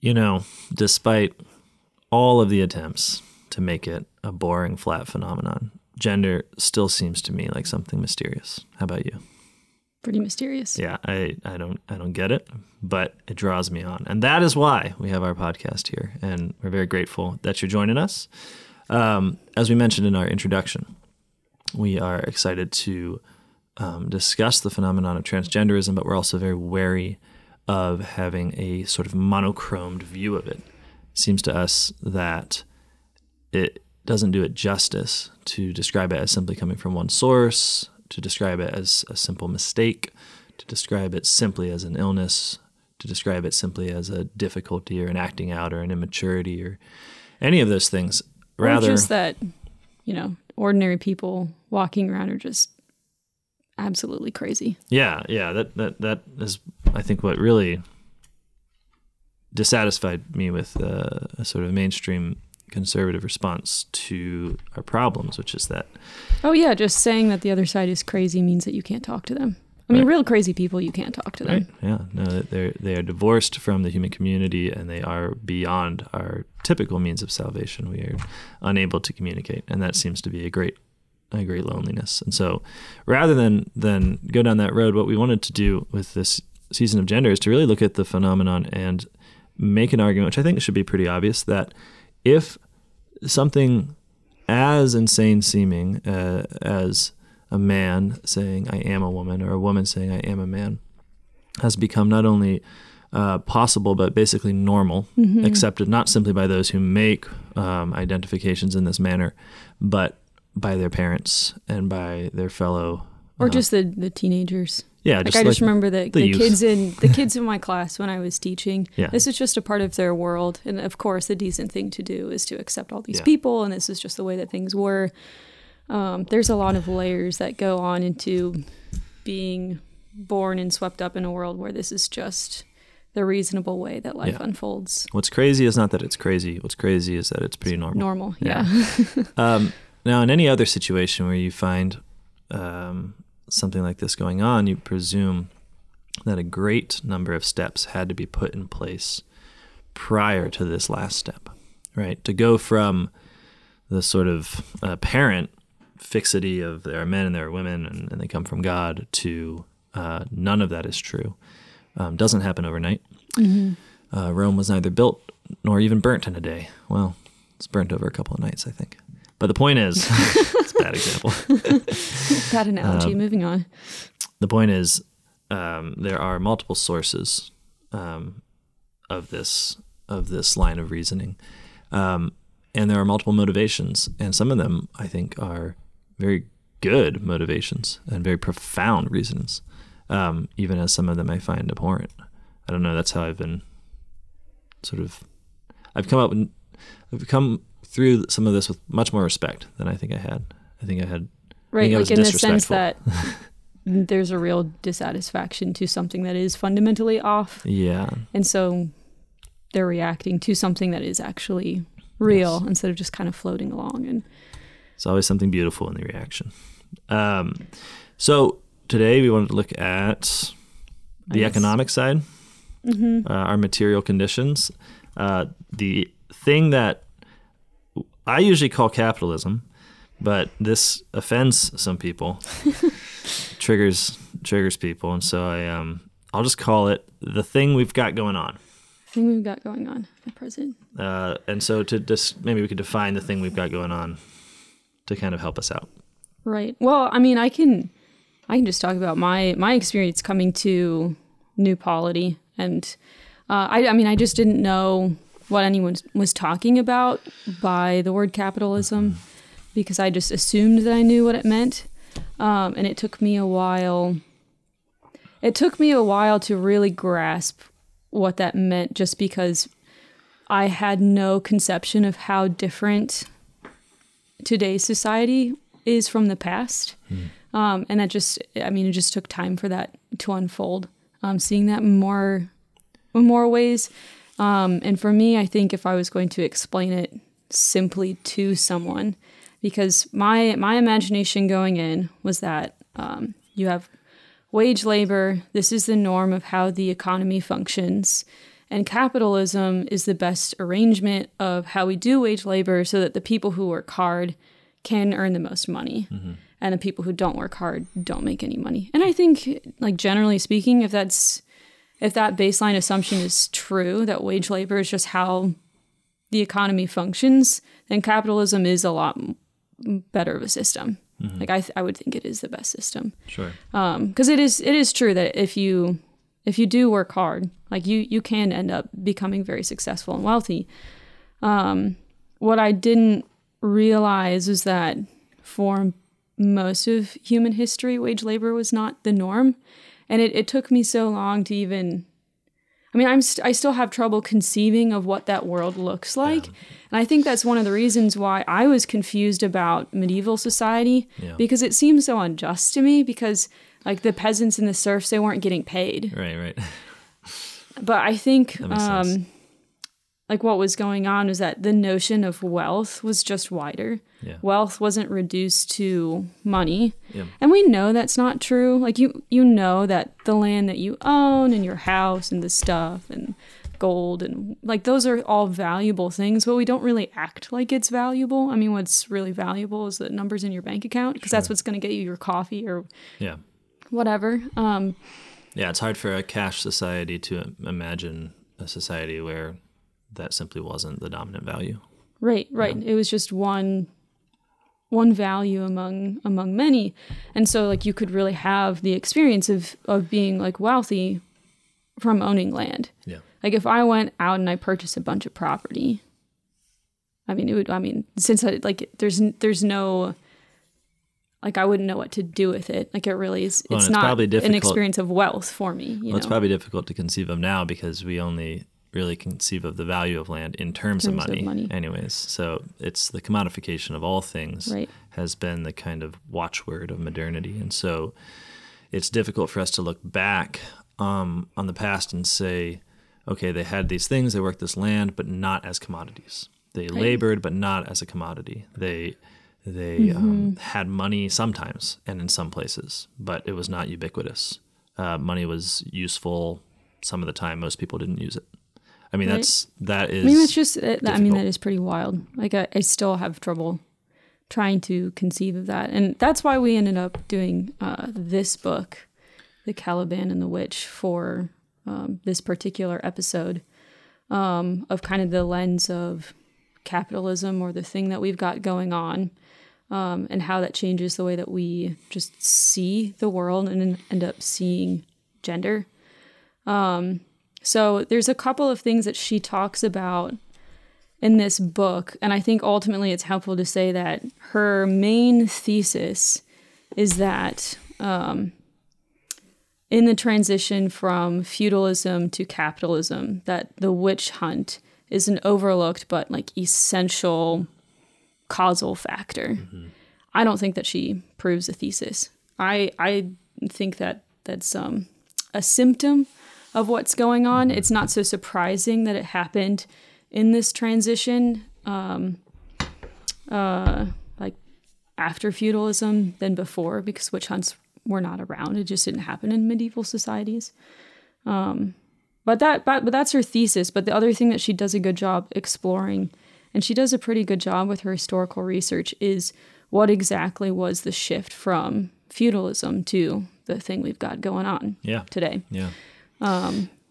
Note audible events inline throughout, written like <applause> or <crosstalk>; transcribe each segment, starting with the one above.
You know, despite all of the attempts to make it a boring, flat phenomenon, gender still seems to me like something mysterious. How about you? Pretty mysterious. Yeah, I, I don't I don't get it, but it draws me on, and that is why we have our podcast here, and we're very grateful that you're joining us. Um, as we mentioned in our introduction, we are excited to um, discuss the phenomenon of transgenderism, but we're also very wary of having a sort of monochromed view of it. it seems to us that it doesn't do it justice to describe it as simply coming from one source, to describe it as a simple mistake, to describe it simply as an illness, to describe it simply as a difficulty or an acting out or an immaturity or any of those things. Rather, or just that, you know, ordinary people walking around are just absolutely crazy. Yeah, yeah, that that that is, I think, what really dissatisfied me with uh, a sort of mainstream conservative response to our problems, which is that. Oh yeah, just saying that the other side is crazy means that you can't talk to them. I mean, right. real crazy people, you can't talk to them. Right. Yeah. No, they're they are divorced from the human community, and they are beyond our typical means of salvation. We are unable to communicate, and that seems to be a great a great loneliness. And so, rather than than go down that road, what we wanted to do with this season of gender is to really look at the phenomenon and make an argument, which I think should be pretty obvious, that if something as insane seeming uh, as a man saying I am a woman or a woman saying I am a man has become not only uh, possible but basically normal, mm-hmm. accepted not simply by those who make um, identifications in this manner, but by their parents and by their fellow or uh, just the the teenagers. Yeah, like I just remember the, the, the kids in the kids in my <laughs> class when I was teaching. Yeah. This is just a part of their world, and of course, the decent thing to do is to accept all these yeah. people, and this is just the way that things were. Um, there's a lot of layers that go on into being born and swept up in a world where this is just the reasonable way that life yeah. unfolds. What's crazy is not that it's crazy. What's crazy is that it's pretty normal. Normal, yeah. yeah. <laughs> um, now, in any other situation where you find um, something like this going on, you presume that a great number of steps had to be put in place prior to this last step, right? To go from the sort of uh, parent fixity of there are men and there are women and, and they come from God to uh, none of that is true. Um, doesn't happen overnight. Mm-hmm. Uh, Rome was neither built nor even burnt in a day. Well, it's burnt over a couple of nights, I think. But the point is, <laughs> it's a bad example. <laughs> bad analogy. Um, Moving on. The point is, um, there are multiple sources um, of this of this line of reasoning, um, and there are multiple motivations, and some of them I think are very good motivations and very profound reasons, um, even as some of them I find abhorrent. I don't know. That's how I've been sort of. I've come up. I've come through some of this with much more respect than I think I had. I think I had right, I like in the sense that <laughs> <laughs> there's a real dissatisfaction to something that is fundamentally off. Yeah, and so they're reacting to something that is actually real yes. instead of just kind of floating along. And it's always something beautiful in the reaction. Um, so today we wanted to look at the economic side, mm-hmm. uh, our material conditions, uh, the thing that I usually call capitalism, but this offends some people, <laughs> triggers triggers people, and so I um I'll just call it the thing we've got going on. Thing we've got going on at present. Uh, and so to just maybe we could define the thing we've got going on to kind of help us out. Right. Well, I mean, I can I can just talk about my my experience coming to New Polity, and uh, I I mean I just didn't know what anyone was talking about by the word capitalism because I just assumed that I knew what it meant. Um, and it took me a while. It took me a while to really grasp what that meant just because I had no conception of how different today's society is from the past. Mm. Um, and that just, I mean, it just took time for that to unfold. Um, seeing that more, in more ways um, and for me, I think if I was going to explain it simply to someone, because my my imagination going in was that um, you have wage labor. This is the norm of how the economy functions, And capitalism is the best arrangement of how we do wage labor so that the people who work hard can earn the most money. And the people who don't work hard don't make any money. And I think, like, generally speaking, if that's if that baseline assumption is true, that wage labor is just how the economy functions, then capitalism is a lot better of a system. Like I, th- I would think it is the best system Sure. because it is it is true that if you if you do work hard, like you you can end up becoming very successful and wealthy. Um, what I didn't realize is that for most of human history, wage labor was not the norm, and it, it took me so long to even. I mean, I'm st- I still have trouble conceiving of what that world looks like, and I think that's one of the reasons why I was confused about medieval society Yeah. because it seems so unjust to me. Because like the peasants and the serfs, they weren't getting paid, Right. Right. <laughs> but I think um. Like what was going on was that the notion of wealth was just wider. Yeah. Wealth wasn't reduced to money. Yeah. And we know that's not true. Like you you know that the land that you own and your house and the stuff and gold and like those are all valuable things, but we don't really act like it's valuable. I mean, what's really valuable is the numbers in your bank account because that's what's going to get you your coffee or Yeah. whatever. Um Yeah. It's hard for a cash society to imagine a society where that simply wasn't the dominant value. Right, right. It was just one one value among among many. And so like you could really have the experience of of being like wealthy from owning land. Yeah. Like if I went out and I purchased a bunch of property, I mean it would I mean since I like there's there's no like I wouldn't know what to do with it. Like it really is Well, it's it's not probably an experience of wealth for me, you Well, it's probably difficult to conceive of now because we only really conceive of the value of land in terms, of, Terms of money, money. anyways. So it's the commodification of all things Right. has been the kind of watchword of modernity. And so it's difficult for us to look back um, on the past and say, okay, they had these things, they worked this land, but not as commodities. They labored, but not as a commodity. They they um, had money sometimes and in some places, but it was not ubiquitous. Uh, money was useful some of the time. Most people didn't use it. I mean, Right. that's that is. I mean, that's just. It, I mean, that is pretty wild. Like, I, I still have trouble trying to conceive of that, and that's why we ended up doing uh, this book, "The Caliban and the Witch," for um, this particular episode um, of kind of the lens of capitalism or the thing that we've got going on, um, and how that changes the way that we just see the world and end up seeing gender. So there's a couple of things that she talks about in this book, and I think ultimately it's helpful to say that her main thesis is that um, in the transition from feudalism to capitalism, that the witch hunt is an overlooked but like essential causal factor. I don't think that she proves a thesis. I I think that that's um, a symptom of what's going on. It's not so surprising that it happened in this transition, um, uh, like after feudalism than before, because witch hunts were not around. It just didn't happen in medieval societies. Um, but that, but, but that's her thesis. But the other thing that she does a good job exploring, and she does a pretty good job with her historical research, is what exactly was the shift from feudalism to the thing we've got going on yeah. today. Yeah.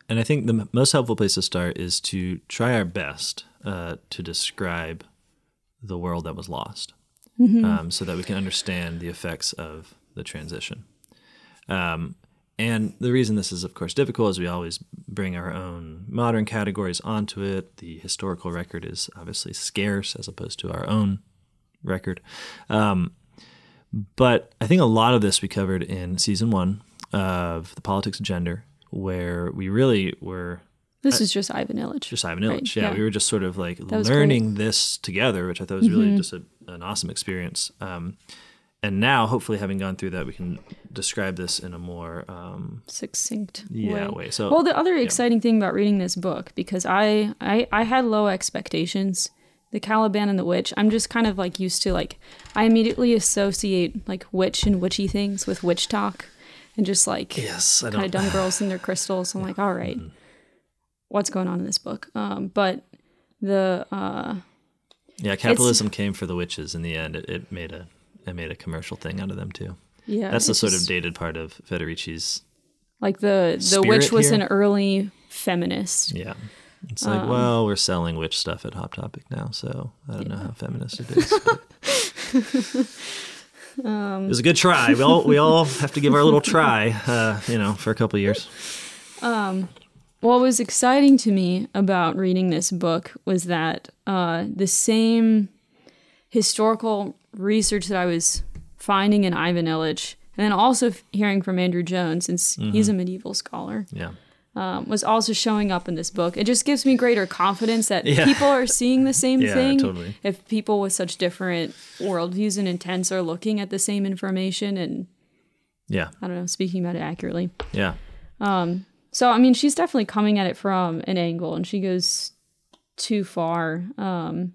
And I think the most helpful place to start is to try our best uh, to describe the world that was lost um, so that we can understand the effects of the transition. Um, and the reason this is, of course, difficult is we always bring our own modern categories onto it. The historical record is obviously scarce as opposed to our own record. Um, but I think a lot of this we covered in season one of The Politics of Gender, where we really were This is just Ivan Illich. just Ivan Right, yeah, yeah. we were just sort of like Mm-hmm. learning this together, which I thought was really just a, an awesome experience. Um, and now, hopefully, having gone through that, we can describe this in a more um, succinct yeah way. way. So, Well, the other exciting thing about reading this book, because I, I I had low expectations. The Caliban and the Witch. I'm just kind of like used to like I immediately associate like witch and witchy things with witch talk, and just like yes, kind of dumb <sighs> girls in their crystals. I'm like, all right. what's going on in this book. Um, but the uh, Yeah, capitalism came for the witches in the end. It, it made a it made a commercial thing out of them too. yeah, That's the sort of dated part of Federici's. like the the witch was here. an early feminist. Yeah, it's like, Um, well, we're selling witch stuff at Hot Topic now, so I don't know how feminist it is. <laughs> Um, it was a good try. We all we all have to give our little try, uh, you know, for a couple of years. What was exciting to me about reading this book was that uh, the same historical research that I was finding in Ivan Illich, and then also f- hearing from Andrew Jones, since he's a Mm-hmm. medieval scholar, Yeah, um, was also showing up in this book. It just gives me greater confidence that Yeah. people are seeing the same <laughs> Yeah, thing. totally. If people with such different worldviews and intents are looking at the same information and, yeah, I don't know, speaking about it accurately. yeah. Um. So I mean, she's definitely coming at it from an angle, and she goes too far. Um,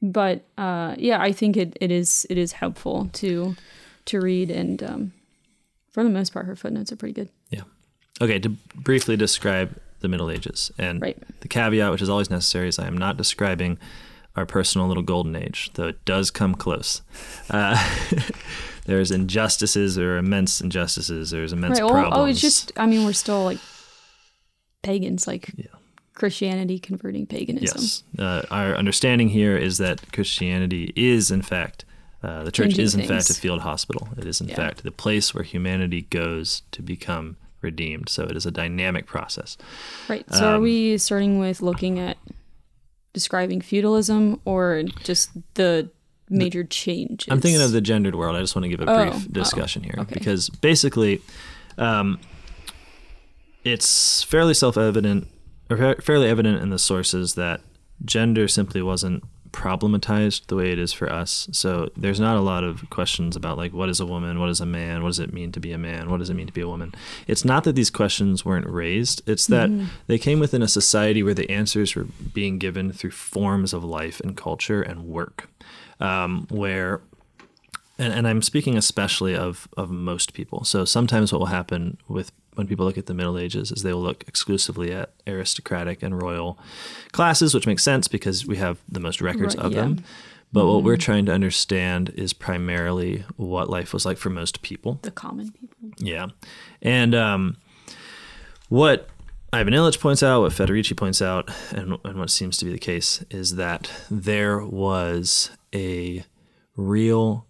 but uh, yeah, I think it, it is it is helpful to to read, and um, for the most part, her footnotes are pretty good. Yeah. Okay, to briefly describe the Middle Ages. And Right. the caveat, which is always necessary, is I am not describing our personal little golden age, though it does come close. Uh, <laughs> there's injustices, there are immense injustices, there's immense right. Problems. oh, it's just I mean, we're still like pagans, like Yeah. Christianity converting paganism. Yes. Uh, our understanding here is that Christianity is, in fact, uh, the church Changing is, in fact, a field hospital. It is, in Yeah. fact, the place where humanity goes to become redeemed. So it is a dynamic process. Right. So are Um, we starting with looking at describing feudalism or just the major changes? I'm thinking of the gendered world. I just want to give a Oh, brief oh, discussion here okay. because basically, um, it's fairly self-evident or fa- fairly evident in the sources that gender simply wasn't problematized the way it is for us. So there's not a lot of questions about like what is a woman, what is a man, what does it mean to be a man, what does it mean to be a woman. It's not that these questions weren't raised. It's that they came within a society where the answers were being given through forms of life and culture and work, um, where and, and I'm speaking especially of of most people. So sometimes what will happen with when people look at the Middle Ages is they will look exclusively at aristocratic and royal classes, which makes sense because we have the most records Right, of yeah. them. But what we're trying to understand is primarily what life was like for most people. the common people. Yeah. And um, what Ivan Illich points out, what Federici points out, and, and what seems to be the case is that there was a real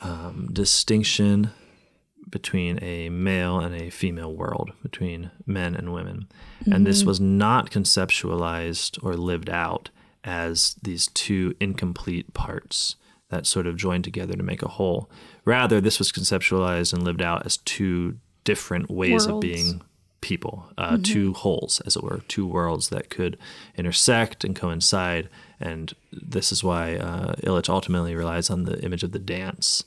um, distinction between a male and a female world, between men and women. And this was not conceptualized or lived out as these two incomplete parts that sort of joined together to make a whole. Rather, this was conceptualized and lived out as two different ways of being people, uh, two wholes, as it were, two worlds that could intersect and coincide. And this is why uh, Illich ultimately relies on the image of the dance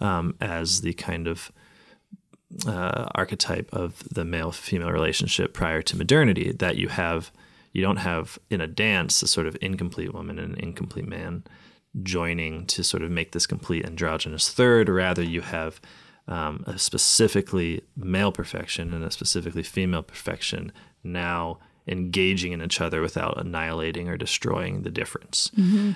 um, as the kind of uh, archetype of the male female relationship prior to modernity that you have you don't have in a dance a sort of incomplete woman and an incomplete man joining to sort of make this complete androgynous third rather you have um, a specifically male perfection and a specifically female perfection now engaging in each other without annihilating or destroying the difference.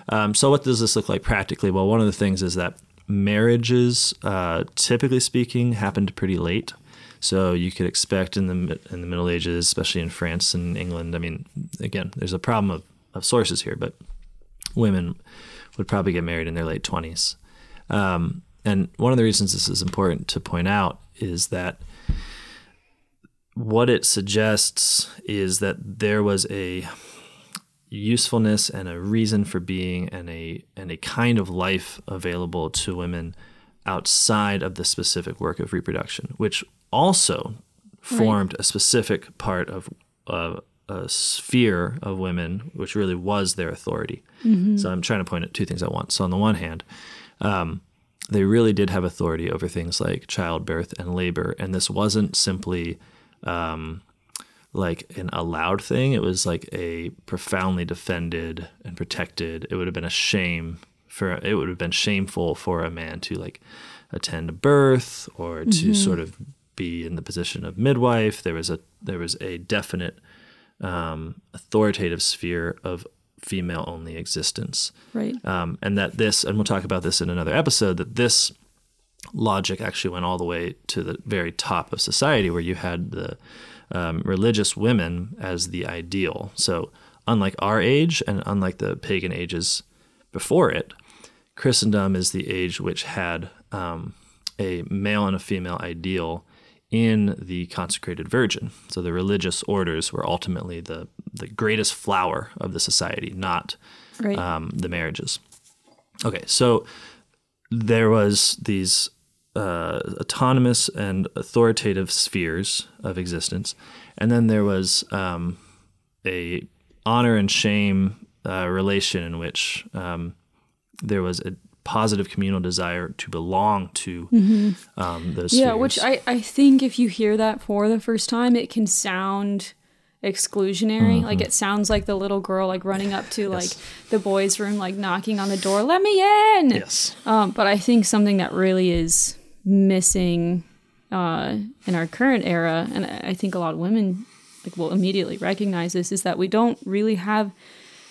Um, so, what does this look like practically? Well, one of the things is that marriages, uh, typically speaking, happened pretty late. So you could expect in the in the Middle Ages, especially in France and England. I mean, again, there's a problem of, of sources here, but women would probably get married in their late twenties. Um, and one of the reasons this is important to point out is that what it suggests is that there was a usefulness and a reason for being and a and a kind of life available to women outside of the specific work of reproduction, which also formed a specific part of uh, a sphere of women, which really was their authority. So I'm trying to point at two things at once. So on the one hand, um, they really did have authority over things like childbirth and labor, and this wasn't simply um, like an allowed thing. It was like a profoundly defended and protected. It would have been a shame for it would have been shameful for a man to like attend a birth or to sort of be in the position of midwife. There was a there was a definite um, authoritative sphere of female only existence. Right. Um, and that this, and we'll talk about this in another episode, that this logic actually went all the way to the very top of society where you had the um, religious women as the ideal. So, unlike our age and unlike the pagan ages before it, Christendom is the age which had um, a male and a female ideal in the consecrated virgin. So the religious orders were ultimately the, the greatest flower of the society, not Right. um, the marriages. Okay, so there was these uh, autonomous and authoritative spheres of existence, and then there was um, a honor and shame uh, relation in which um, there was a positive communal desire to belong to um, those yeah, spheres. which I, I think if you hear that for the first time, it can sound exclusionary. Mm-hmm. Like it sounds like the little girl like running up to like the boys' room, like knocking on the door, let me in. yes, Um, but I think something that really is missing uh, in our current era, and I think a lot of women like will immediately recognize this, is that we don't really have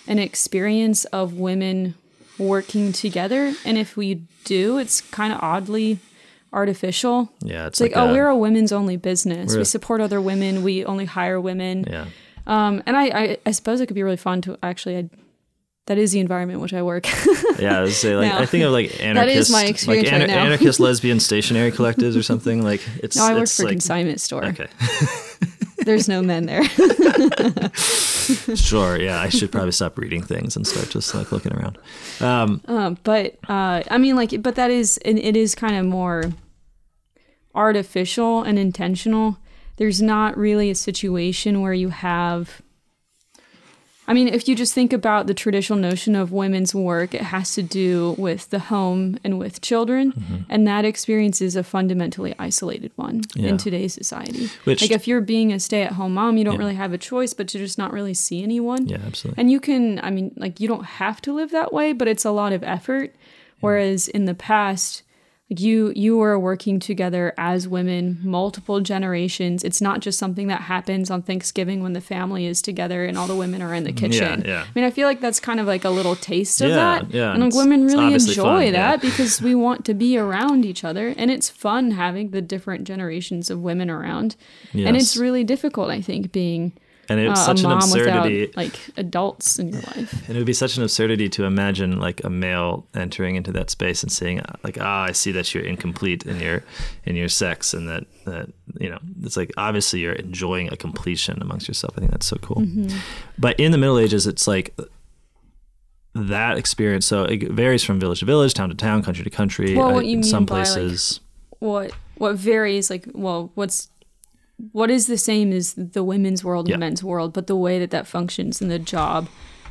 an experience of women working together, and if we do, it's kind of oddly artificial. yeah, it's It's like, like, oh, a- we're a women's only business. We support other women. We only hire women. yeah, Um, and I, I, I suppose it could be really fun to actually. I, that is the environment in which I work. Yeah, I was say like. I <laughs> think of like <laughs> anarchist, is my experience like right now. anarchist <laughs> lesbian stationery collectives or something. Like it's no, I work for like consignment store. okay, There's no men there. sure, yeah. I should probably stop reading things and start just like looking around. Um, Um, but uh, I mean, like, but that is, and it is kind of more artificial and intentional. There's not really a situation where you have. I mean, if you just think about the traditional notion of women's work, it has to do with the home and with children, Mm-hmm. and that experience is a fundamentally isolated one Yeah. in today's society. Which- like, if you're being a stay-at-home mom, you don't really have a choice but to just not really see anyone. yeah, absolutely. And you can, I mean, like you don't have to live that way, but it's a lot of effort. Whereas in the past, like you you are working together as women, multiple generations. It's not just something that happens on Thanksgiving when the family is together and all the women are in the kitchen. yeah. I mean, I feel like that's kind of like a little taste of Yeah, that. yeah, And like women really enjoy fun, yeah. that because we want to be around each other and it's fun having the different generations of women around. <laughs> And it's really difficult, I think, being and uh, it's a such an absurdity. without like adults in your life. And it would be such an absurdity to imagine like a male entering into that space and saying uh, like, "Ah, I see that you're incomplete in your in your sex, and that that you know it's like obviously you're enjoying a completion amongst yourself." I think that's so cool. Mm-hmm. But in the Middle Ages, it's like that experience. So it varies from village to village, town to town, country to country. Well, Uh, what you in mean some by, like, places, what what varies like well what's what is the same as the women's world and Yeah. men's world but the way that that functions and the job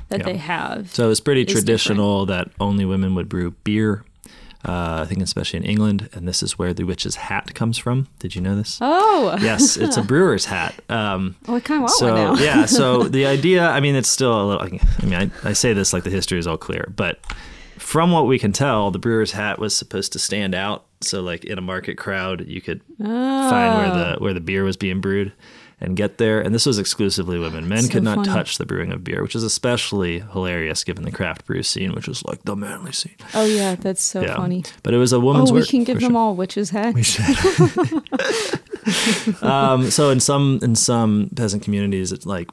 that Yeah. they have So it's pretty traditional that only women would brew beer. Uh, I think especially in England, and this is where the witch's hat comes from. Did you know this? oh Yes, it's a <laughs> brewer's hat. Um, oh i kind of want so one now yeah, so <laughs> the idea, I mean, it's still a little. I mean, I, I say this like the history is all clear, but from what we can tell, the brewer's hat was supposed to stand out. So like in a market crowd, you could find where the Oh. where the beer was being brewed and get there. And this was exclusively women. Men So could not funny. touch the brewing of beer, which is especially hilarious given the craft brew scene, which is like the manly scene. oh yeah that's so yeah, funny but it was a oh we work. can give them sure. all witches hats We should. <laughs> um, so in some in some peasant communities, it's like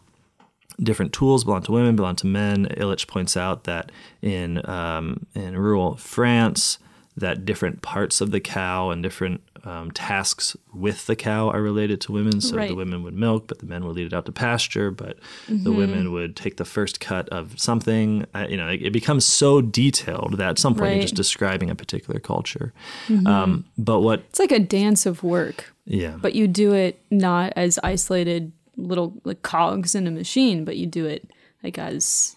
different tools belong to women, belong to men. Illich points out that in um, in rural France, that different parts of the cow and different um, tasks with the cow are related to women. So the women would milk, but the men would lead it out to pasture. But the Mm-hmm. women would take the first cut of something. You know, it, it becomes so detailed that at some point you're Mm-hmm. just describing a particular culture. Um, but what? it's like a dance of work Yeah. but you do it not as isolated little like cogs in a machine but you do it like as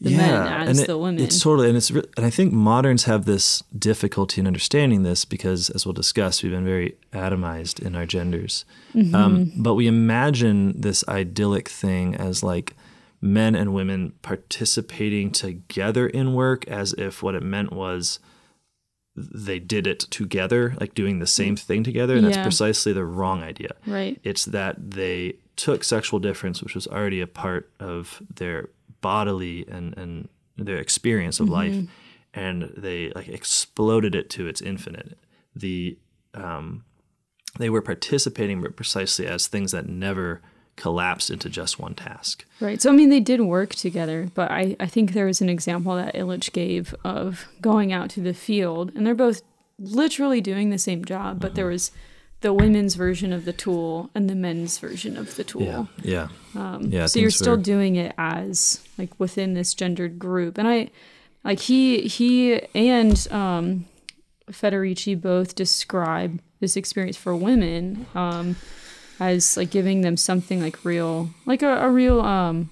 the men as and the women It's totally, and it's, and I think moderns have this difficulty in understanding this because, as we'll discuss, we've been very atomized in our genders. Mm-hmm. Um, but we imagine this idyllic thing as like men and women participating together in work, as if what it meant was they did it together, like doing the same thing together. And that's Yeah. precisely the wrong idea. right It's that they took sexual difference, which was already a part of their bodily and, and their experience of life, and they like exploded it to its infinite. The um, they were participating, but precisely as things that never collapsed into just one task. Right. So, I mean, they did work together, but I, I think there was an example that Illich gave of going out to the field, and they're both literally doing the same job, but there was the women's version of the tool and the men's version of the tool. Yeah, yeah, um, yeah. So you're still were- doing it as like within this gendered group, and I like he he and um, Federici both describe this experience for women um, as like giving them something like real, like a, a real um,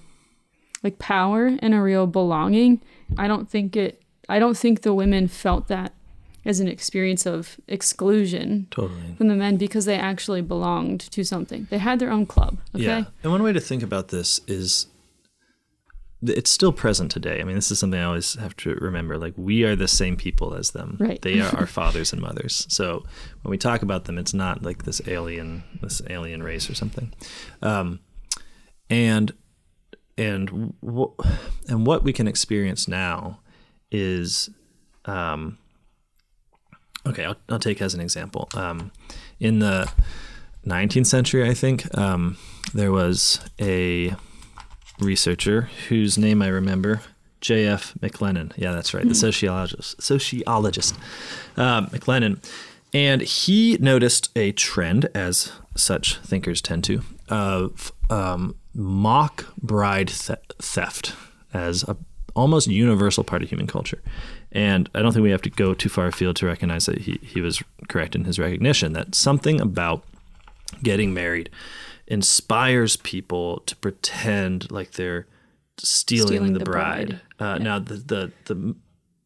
like power and a real belonging. I don't think it. I don't think the women felt that as an experience of exclusion totally. from the men because they actually belonged to something. They had their own club. Okay. Yeah. And one way to think about this is it's still present today. I mean, this is something I always have to remember. Like, we are the same people as them. Right. They are <laughs> our fathers and mothers. So when we talk about them, it's not like this alien, this alien race or something. Um, and and w- and what we can experience now is um, okay I'll, I'll take as an example. Um, in the 19th century i think um, there was a researcher whose name i remember j.f mclennan. Yeah that's right the sociologist sociologist uh, mclennan. And he noticed a trend as such thinkers tend to of um, mock bride the- theft as a almost universal part of human culture. And I don't think we have to go too far afield to recognize that he, he was correct in his recognition that something about getting married inspires people to pretend like they're stealing, Stealing the, the bride. bride. Uh, Now the the the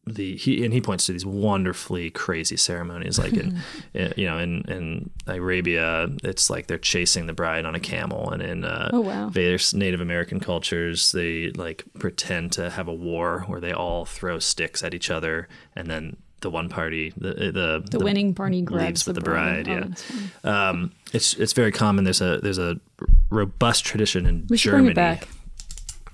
the he and he points to these wonderfully crazy ceremonies like in, <laughs> in you know in in Arabia it's like they're chasing the bride on a camel and in uh, Oh, wow. various Native American cultures they like pretend to have a war where they all throw sticks at each other and then the one party the the, The, winning party grabs with the the bride, Oh, yeah. um, it's it's very common. There's a there's a robust tradition in Germany. bring it back.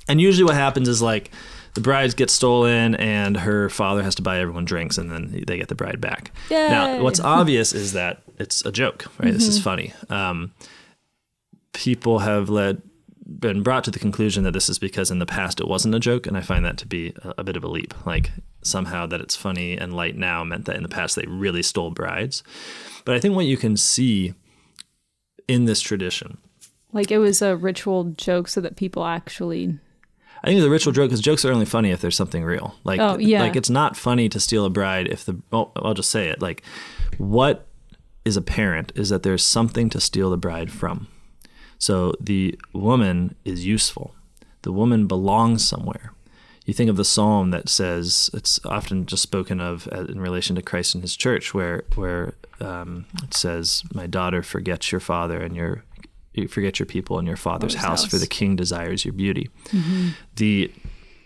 And usually, what happens is like the bride gets stolen, and her father has to buy everyone drinks, and then they get the bride back. Now, what's obvious is that it's a joke, right? This is funny. Um, people have led been brought to the conclusion that this is because in the past it wasn't a joke, and I find that to be a, a bit of a leap. Like somehow that it's funny and light now meant that in the past they really stole brides. But I think what you can see in this tradition Like it was a ritual joke so that people actually. I think the ritual joke is jokes are only funny if there's something real. Like, Oh, yeah. like it's not funny to steal a bride if the. Oh, I'll just say it. Like, what is apparent is that there's something to steal the bride from. So the woman is useful. The woman belongs somewhere. You think of the psalm that says it's often just spoken of in relation to Christ and His church, where where um, it says, "My daughter, forget your father and your you forget your people and your father's Father's house, for the king desires your beauty." Mm-hmm. The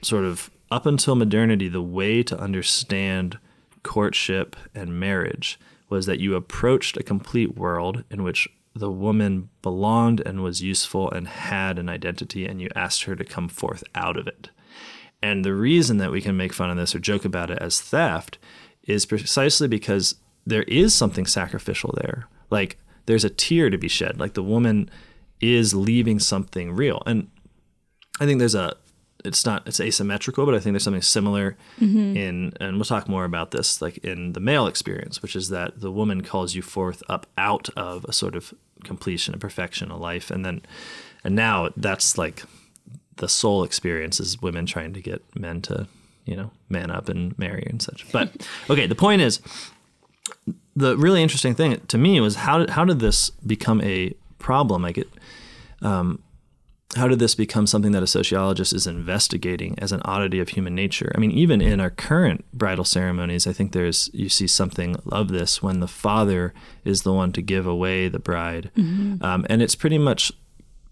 sort of up until modernity, the way to understand courtship and marriage was that you approached a complete world in which the woman belonged and was useful and had an identity, and you asked her to come forth out of it. And the reason that we can make fun of this or joke about it as theft is precisely because there is something sacrificial there. Like there's a tear to be shed. Like the woman is leaving something real. And I think there's a it's not it's asymmetrical, but I think there's something similar mm-hmm. in and we'll talk more about this like in the male experience, which is that the woman calls you forth up out of a sort of completion, a perfection, a life, and then and now that's like the soul experience is women trying to get men to, you know, man up and marry and such. But okay, the point is the really interesting thing to me was how did how did this become a problem? Like it um, how did this become something that a sociologist is investigating as an oddity of human nature? I mean, even in our current bridal ceremonies, I think there's you see something of this when the father is the one to give away the bride, um, and it's pretty much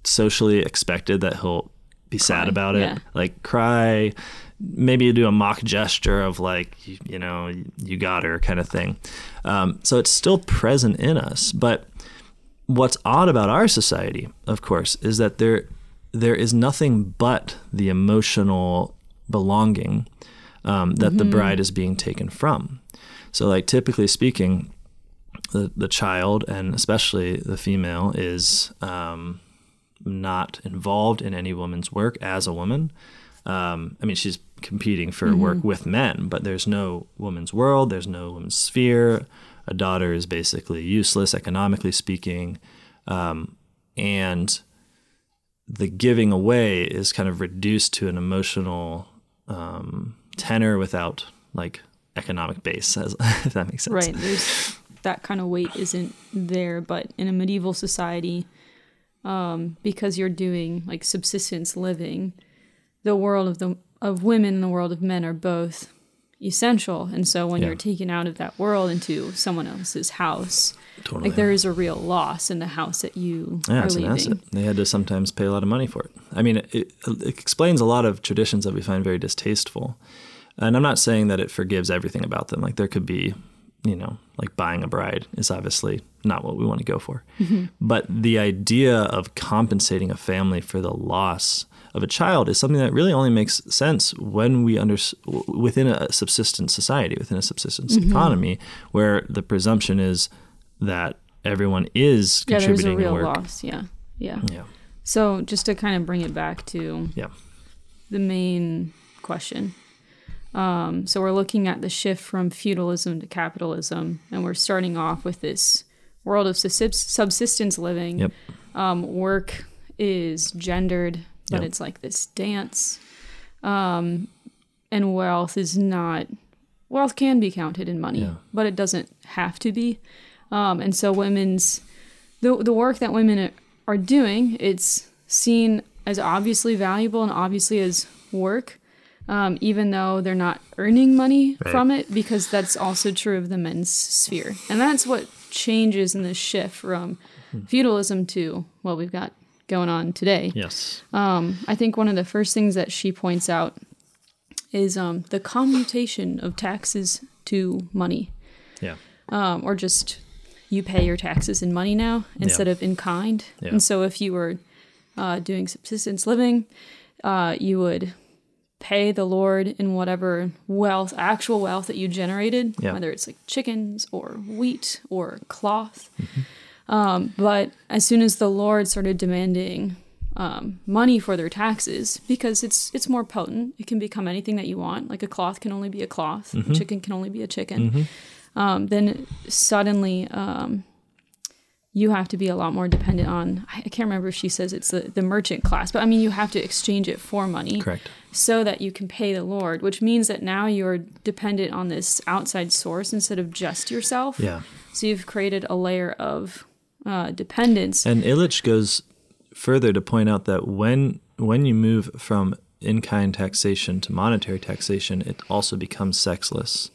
socially expected that he'll be sad about it, yeah. like cry. Maybe do a mock gesture of like, you, you know, you got her kind of thing. Um, so it's still present in us, but what's odd about our society, of course, is that there there is nothing but the emotional belonging um, that the bride is being taken from. So, like typically speaking, the the child and especially the female is um, not involved in any woman's work as a woman. Um, I mean, she's competing for work with men, but there's no woman's world. There's no woman's sphere. A daughter is basically useless economically speaking, um, and the giving away is kind of reduced to an emotional um, tenor without like economic base, <laughs> as, if that makes sense. Right. There's that kind of weight isn't there, but in a medieval society, um, because you're doing like subsistence living, the world of the of women and the world of men are both essential. And so when Yeah. you're taken out of that world into someone else's house, Totally. like there is a real loss in the house that you Yeah, are it's an leaving. asset. They had to sometimes pay a lot of money for it. I mean, it, it, it explains a lot of traditions that we find very distasteful. And I'm not saying that it forgives everything about them. Like there could be, you know, like buying a bride is obviously not what we want to go for. Mm-hmm. But the idea of compensating a family for the loss of a child is something that really only makes sense when we under within a subsistence society, within a subsistence economy, where the presumption is that everyone is contributing Yeah, there's a real work. loss. Yeah. Yeah. Yeah. So just to kind of bring it back to Yeah. the main question. Um, so we're looking at the shift from feudalism to capitalism, and we're starting off with this world of subsistence living. Yep. Um, work is gendered, but Yep. it's like this dance. Um, and wealth is not. Wealth can be counted in money, Yeah. but it doesn't have to be. Um, and so women's the the work that women are doing, it's seen as obviously valuable and obviously as work, um, even though they're not earning money Right. from it, because that's also true of the men's sphere. And that's what changes in this shift from feudalism to what we've got going on today. Yes. Um, I think one of the first things that she points out is um, the commutation of taxes to money Yeah. um, or just you pay your taxes in money now instead of in kind. Yeah. And so if you were uh, doing subsistence living, uh, you would pay the Lord in whatever wealth, actual wealth that you generated, Yeah. whether it's like chickens or wheat or cloth. Mm-hmm. Um, but as soon as the Lord started demanding um, money for their taxes, because it's it's more potent, it can become anything that you want. Like a cloth can only be a cloth, Mm-hmm. a chicken can only be a chicken um, then suddenly um, you have to be a lot more dependent on I I can't remember if she says it's the, the merchant class, but I mean you have to exchange it for money Correct. so that you can pay the Lord, which means that now you're dependent on this outside source instead of just yourself. Yeah. So you've created a layer of uh, dependence. And Illich goes further to point out that when when you move from in-kind taxation to monetary taxation, it also becomes sexless.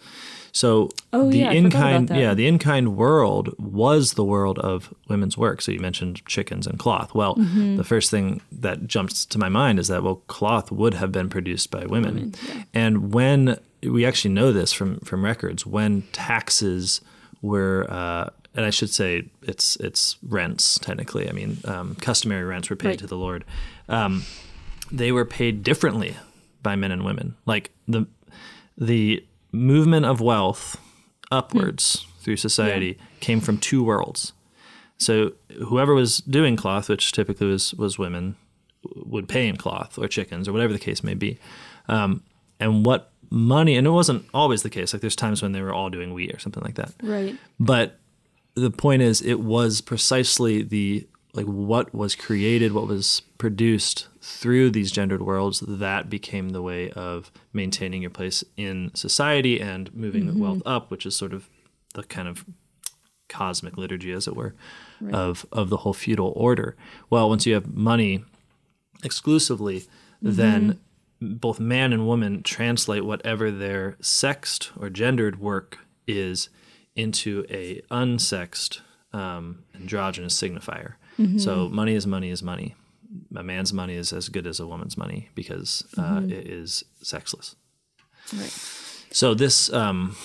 So Oh, the yeah, I forgot about in-kind yeah, the in-kind world was the world of women's work. So you mentioned chickens and cloth. Well, Mm-hmm. the first thing that jumps to my mind is that well, cloth would have been produced by women. Women, yeah. And when we actually know this from from records, when taxes were, uh, and I should say it's it's rents technically. I mean, um, customary rents were paid Right. to the Lord. Um, they were paid differently by men and women. Like the the movement of wealth upwards through society came from two worlds. So whoever was doing cloth, which typically was was women, would pay in cloth or chickens or whatever the case may be. Um, and what money, and it wasn't always the case. Like there's times when they were all doing wheat or something like that. right. But the point is, it was precisely the like what was created, what was produced through these gendered worlds that became the way of maintaining your place in society and moving the wealth mm-hmm. up, which is sort of the kind of cosmic liturgy, as it were, of of the whole feudal order. Well, once you have money exclusively, mm-hmm. then both man and woman translate whatever their sexed or gendered work is into a unsexed um, androgynous signifier. So money is money is money. A man's money is as good as a woman's money because uh, it is sexless. Right. So this um,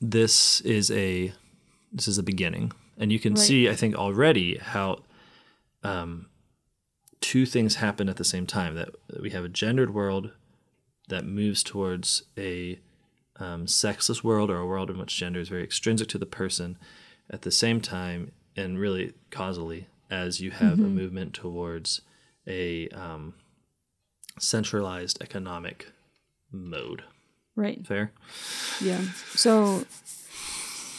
this is a this is a beginning, And you can Right. see, I think, already how um, two things happen at the same time. That we have a gendered world that moves towards a um, sexless world or a world in which gender is very extrinsic to the person at the same time and really causally as you have a movement towards a um, centralized economic mode. Right. Fair? Yeah. So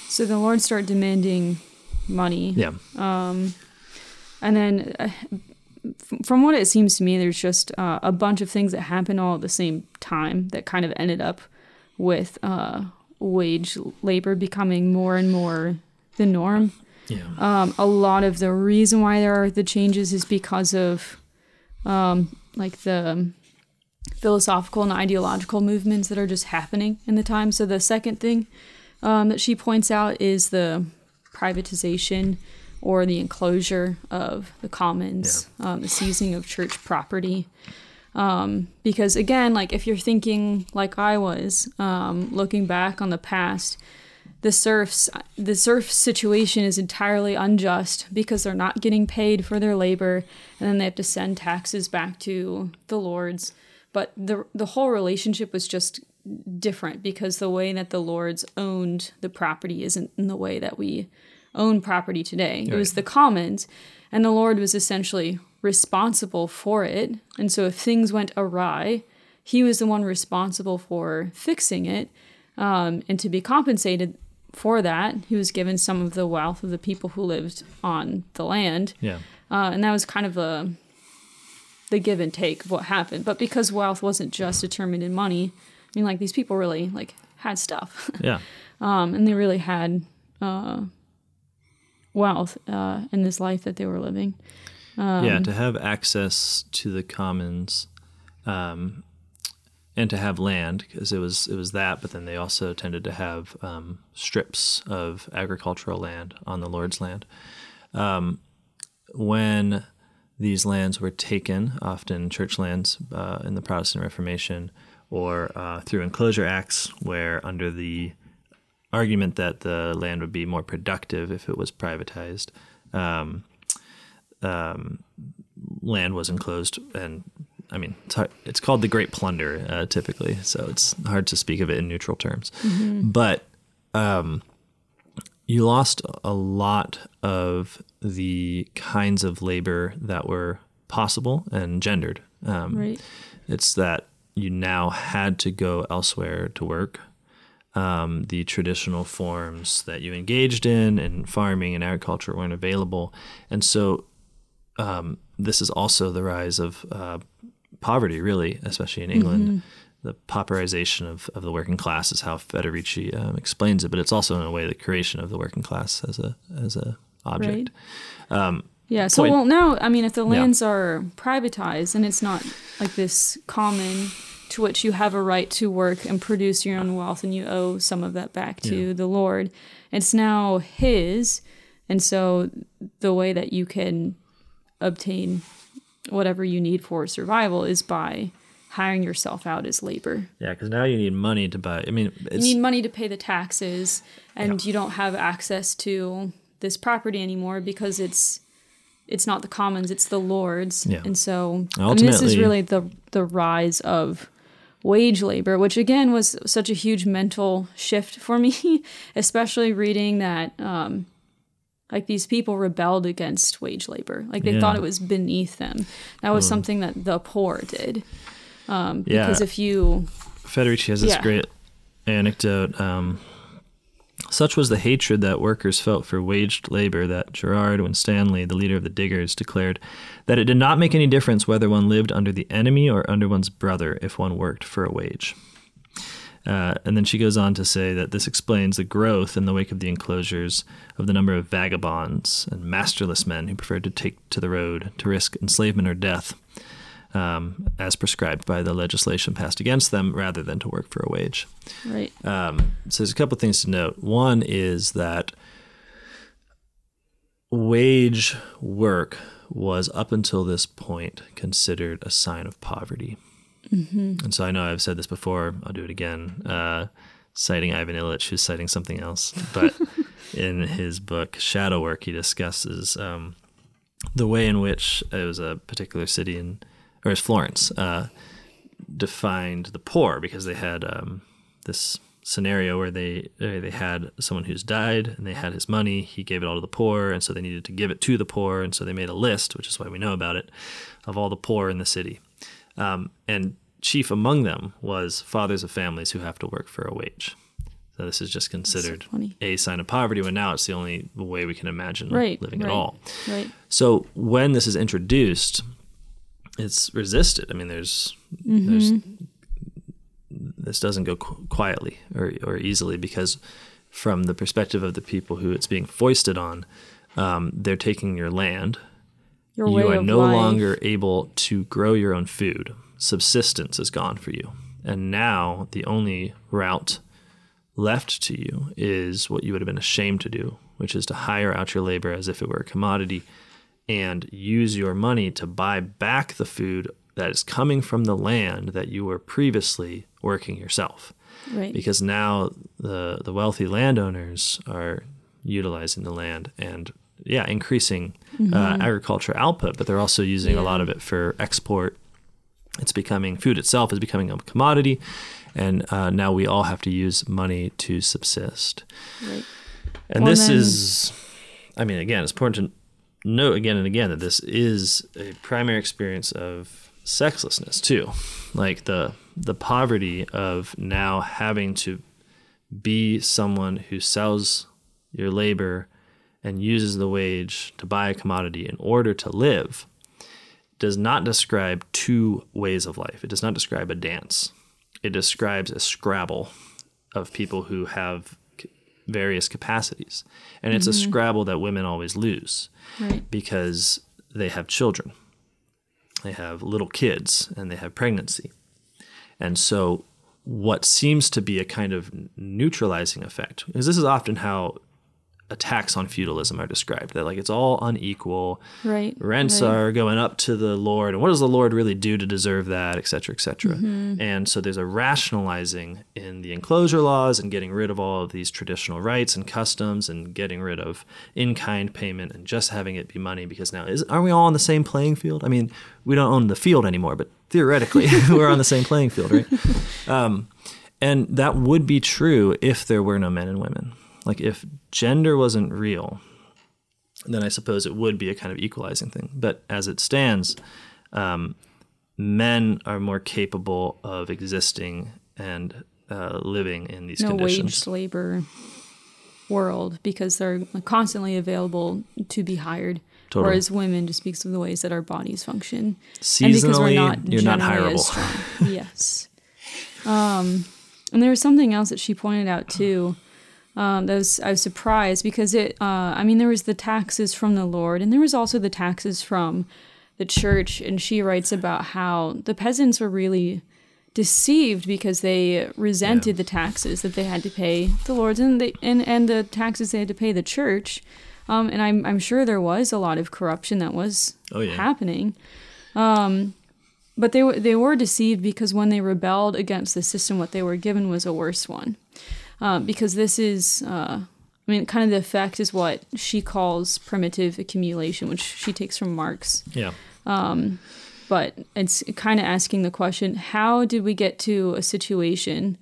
so the Lord start demanding money. Yeah. Um And then, uh, from what it seems to me, there's just uh, a bunch of things that happen all at the same time that kind of ended up with uh, wage labor becoming more and more the norm. Yeah. Um, a lot of the reason why there are the changes is because of um, like the philosophical and ideological movements that are just happening in the time. So the second thing um, that she points out is the privatization or the enclosure of the commons, um, the seizing of church property. Um, because again, like if you're thinking like I was, um, looking back on the past, the serfs the serf situation is entirely unjust because they're not getting paid for their labor and then they have to send taxes back to the lords. But the the whole relationship was just different because the way that the lords owned the property isn't in the way that we own property today. It was the commons and the lord was essentially responsible for it and so if things went awry he was the one responsible for fixing it um, and to be compensated for that, he was given some of the wealth of the people who lived on the land, Yeah. uh, and that was kind of the the give and take of what happened. But because wealth wasn't just determined in money, I mean, like these people really like had stuff, <laughs> Yeah. um, and they really had uh, wealth uh, in this life that they were living. Yeah. To have access to the commons, um, and to have land because it was it was that, but then they also tended to have um, strips of agricultural land on the Lord's land. Um, when these lands were taken, often church lands uh, in the Protestant Reformation, or uh, through enclosure acts, where under the argument that the land would be more productive if it was privatized, um, um, land was enclosed and I mean, it's, hard, it's called the Great Plunder uh, typically, so it's hard to speak of it in neutral terms. But um, you lost a lot of the kinds of labor that were possible and gendered. Um, Right. It's that you now had to go elsewhere to work. Um, the traditional forms that you engaged in in farming and agriculture weren't available, and so um, this is also the rise of uh, poverty, really, especially in England. The pauperization of, of the working class is how Federici um, explains it, but it's also in a way the creation of the working class as a as a object. Yeah. So, Point- well, now, I mean, if the lands are privatized and it's not like this common to which you have a right to work and produce your own wealth and you owe some of that back to Yeah. the Lord, it's now His. And so the way that you can obtain whatever you need for survival is by hiring yourself out as labor. Yeah, because now you need money to buy. I mean, it's, You need money to pay the taxes, and you don't have access to this property anymore because it's it's not the commons, it's the lords. Yeah. And so I mean, this is really the the rise of wage labor, which again was such a huge mental shift for me, <laughs> especially reading that um, like these people rebelled against wage labor. Like they Yeah. thought it was beneath them. That was something that the poor did. Um, Yeah. because if you Federici has this Yeah. great anecdote. Um, such was the hatred that workers felt for waged labor that Gerard Winstanley, the leader of the diggers, declared that it did not make any difference whether one lived under the enemy or under one's brother if one worked for a wage. Uh, and then she goes on to say that this explains the growth in the wake of the enclosures of the number of vagabonds and masterless men who preferred to take to the road to risk enslavement or death, um, as prescribed by the legislation passed against them, rather than to work for a wage. right Um, so there's a couple things to note. One is that wage work was up until this point considered a sign of poverty. And so I know I've said this before. I'll do it again. Uh, citing Ivan Illich, who's citing something else, but <laughs> in his book Shadow Work, he discusses um, the way in which it was a particular city in, or was Florence, uh, defined the poor because they had um, this scenario where they they had someone who's died and they had his money. He gave it all to the poor, and so they needed to give it to the poor, and so they made a list, which is why we know about it, of all the poor in the city. Um, and chief among them was fathers of families who have to work for a wage. So this is just considered so a sign of poverty when now it's the only way we can imagine right, living right, at all. Right. So when this is introduced, it's resisted. I mean, there's mm-hmm. there's this doesn't go qu- quietly or, or easily because from the perspective of the people who it's being foisted on, um, they're taking your land. Your you are no life. longer able to grow your own food. Subsistence is gone for you. And now the only route left to you is what you would have been ashamed to do, which is to hire out your labor as if it were a commodity and use your money to buy back the food that is coming from the land that you were previously working yourself. Right. Because now the the wealthy landowners are utilizing the land and yeah, increasing mm-hmm. uh, agriculture output, but they're also using yeah. a lot of it for export. It's becoming food itself is becoming a commodity, and uh, now we all have to use money to subsist. Right. And well, this then, is, I mean, again, it's important to note again and again that this is a primary experience of sexlessness too, like the the poverty of now having to be someone who sells your labor and uses the wage to buy a commodity in order to live does not describe two ways of life. It does not describe a dance. It describes a scrabble of people who have various capacities. And it's mm-hmm. a scrabble that women always lose right. because they have children. They have little kids and they have pregnancy. And so, what seems to be a kind of neutralizing effect, because this is often how attacks on feudalism are described that like it's all unequal. Right rents right. are going up to the lord and what does the lord really do to deserve that et cetera et cetera? Mm-hmm. and so there's a rationalizing in the enclosure laws and getting rid of all of these traditional rights and customs and getting rid of in-kind payment and just having it be money because now is aren't we all on the same playing field? I mean we don't own the field anymore but theoretically <laughs> we're on the same playing field right? <laughs> Um, and that would be true if there were no men and women like if gender wasn't real, then I suppose it would be a kind of equalizing thing. But as it stands, um, men are more capable of existing and uh, living in these no conditions. wage labor world because they're constantly available to be hired. Totally. Whereas women, just because of the ways that our bodies function, Seasonally, and because we're not you're not hireable. yes. Um, and there was something else that she pointed out too um, that was I was surprised because it. Uh, I mean, there was the taxes from the Lord, and there was also the taxes from the church. And she writes about how the peasants were really deceived because they resented Yeah. the taxes that they had to pay the Lord's and they and, and the taxes they had to pay the church. Um, and I'm I'm sure there was a lot of corruption that was Oh, yeah. happening. Um, but they were they were deceived because when they rebelled against the system, what they were given was a worse one um, because this is, uh, I mean, kind of the effect is what she calls primitive accumulation, which she takes from Marx. Yeah. But it's kind of asking the question how did we get to a situation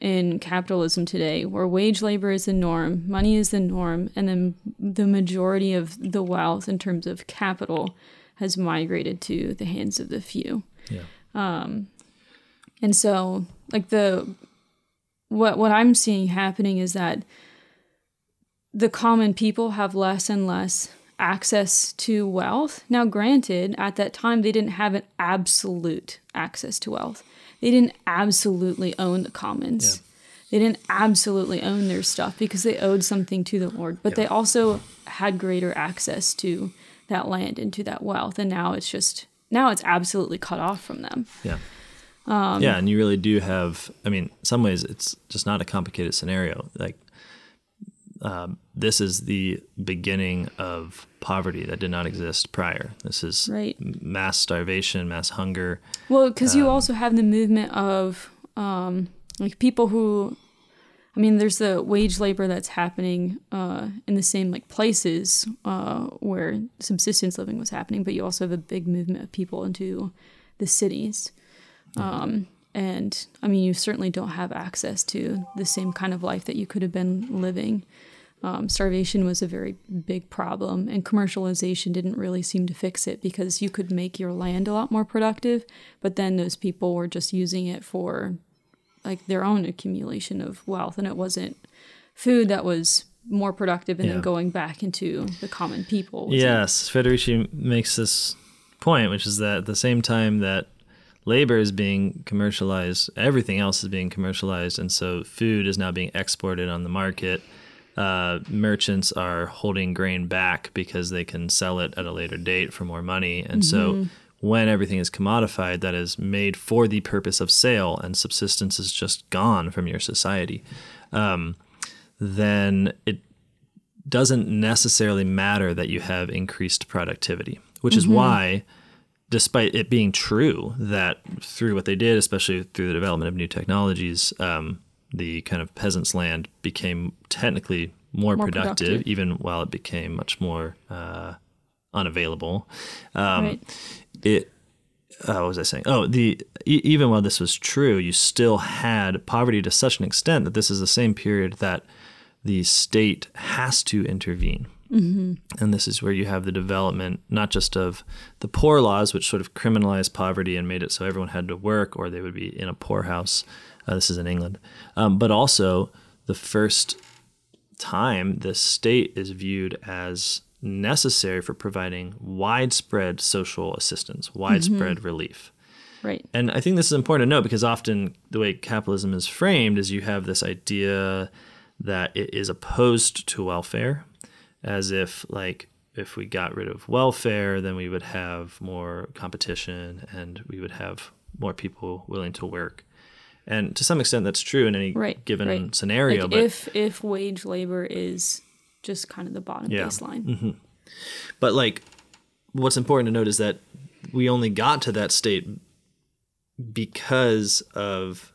in capitalism today where wage labor is the norm, money is the norm, and then the majority of the wealth in terms of capital has migrated to the hands of the few? Yeah. Um, And so, like the what what I'm seeing happening is that the common people have less and less access to wealth. Now, granted, at that time they didn't have an absolute access to wealth. They didn't absolutely own the commons. Yeah. They didn't absolutely own their stuff because they owed something to the Lord, but Yeah. they also had greater access to that land and to that wealth. And now it's just now it's absolutely cut off from them. Yeah. Yeah, and you really do have. I mean, in some ways, it's just not a complicated scenario. Like, um, this is the beginning of poverty that did not exist prior. This is Right. mass starvation, mass hunger. Well, because Um, you also have the movement of um, like people who, I mean, there's the wage labor that's happening uh, in the same like places uh, where subsistence living was happening, but you also have a big movement of people into the cities. Um, and I mean, you certainly don't have access to the same kind of life that you could have been living. Um, starvation was a very big problem, and commercialization didn't really seem to fix it because you could make your land a lot more productive, but then those people were just using it for like their own accumulation of wealth, and it wasn't food that was more productive and Yeah. then going back into the common people. Yes, Federici makes this point, which is that at the same time that labor is being commercialized, everything else is being commercialized, and so food is now being exported on the market. Uh, merchants are holding grain back because they can sell it at a later date for more money, and so when everything is commodified, that is made for the purpose of sale, and subsistence is just gone from your society. Um, then it doesn't necessarily matter that you have increased productivity, which is why, despite it being true that through what they did, especially through the development of new technologies, um, the kind of peasants' land became technically more, More productive, productive. even while it became much more uh, unavailable. Um, right. it uh, what was I saying? Oh, the e- even while this was true, you still had poverty to such an extent that this is the same period that the state has to intervene. Mm-hmm. And this is where you have the development not just of the poor laws, which sort of criminalized poverty and made it so everyone had to work or they would be in a poorhouse. Uh, this is in England, um, but also the first time the state is viewed as necessary for providing widespread social assistance, widespread relief. Right. And I think this is important to note because often the way capitalism is framed is you have this idea that it is opposed to welfare, as if like if we got rid of welfare, then we would have more competition and we would have more people willing to work. And to some extent, that's true in any Right, given right. scenario. Like but if if wage labor is just kind of the bottom Yeah. baseline. But like, what's important to note is that we only got to that state because of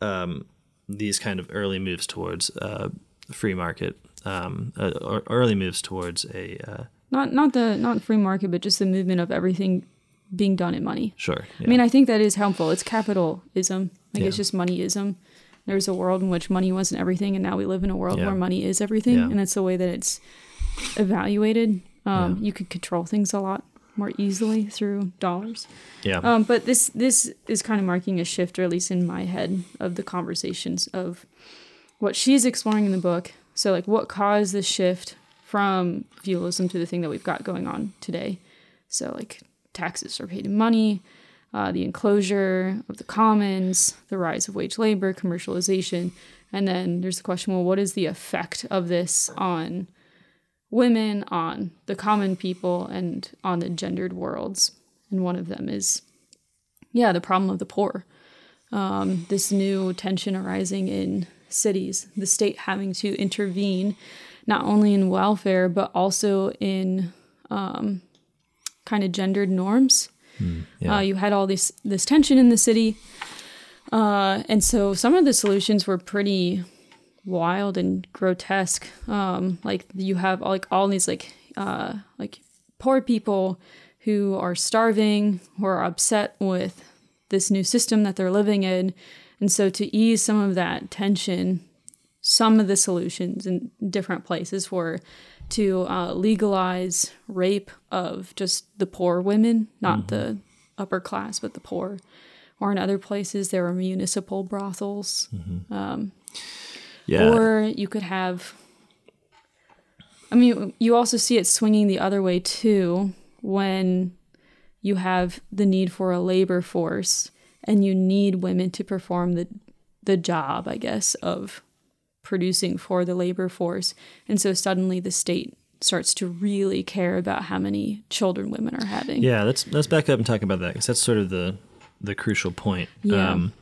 um, these kind of early moves towards uh, free market, um, uh, early moves towards a uh, Not not the not free market, but just the movement of everything being done in money. sure. I mean, I think that is helpful. It's capitalism. Like it's just moneyism. There's a world in which money wasn't everything, and now we live in a world Yeah. where money is everything, Yeah. and that's the way that it's evaluated. Um, You could control things a lot more easily through dollars. yeah, Um, but this this is kind of marking a shift, or at least in my head, of the conversations of what she's exploring in the book. So, like, what caused the shift from feudalism to the thing that we've got going on today? So, like, taxes are paid in money, uh, the enclosure of the commons, the rise of wage labor, commercialization, and then there's the question: well, what is the effect of this on women, on the common people, and on the gendered worlds? And one of them is, yeah, the problem of the poor. Um, this new tension arising in cities, the state having to intervene not only in welfare but also in um, kind of gendered norms. yeah. Uh, you had all this this tension in the city, uh, and so some of the solutions were pretty wild and grotesque. Um, like you have like all these like uh, like poor people who are starving, who are upset with this new system that they're living in, and so to ease some of that tension, some of the solutions in different places were to uh, legalize rape of just the poor women, not mm-hmm. the upper class, but the poor. Or in other places, there were municipal brothels. Mm-hmm. Um, yeah. Or you could have. I mean, you also see it swinging the other way too when you have the need for a labor force and you need women to perform the the job, I guess, of producing for the labor force. And so suddenly the state starts to really care about how many children women are having. yeah, let's let's back up and talk about that because that's sort of the the crucial point. Yeah. Um,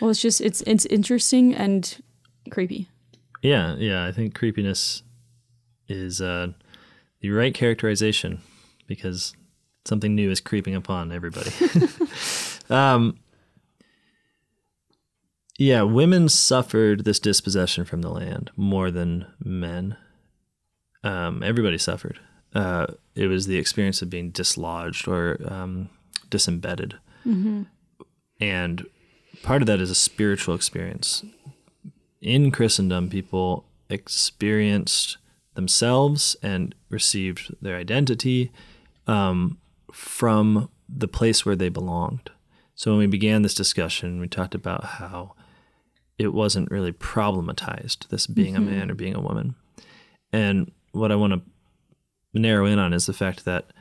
Well, it's just it's it's interesting and creepy. Yeah, yeah. I think creepiness is uh, the right characterization because something new is creeping upon everybody. <laughs> um, Yeah, women suffered this dispossession from the land more than men. Um, everybody suffered. Uh, it was the experience of being dislodged or um, disembedded. And part of that is a spiritual experience. In Christendom, people experienced themselves and received their identity um, from the place where they belonged. So when we began this discussion, we talked about how it wasn't really problematized, this being a man or mm-hmm. being a woman. And what I want to narrow in on is the fact that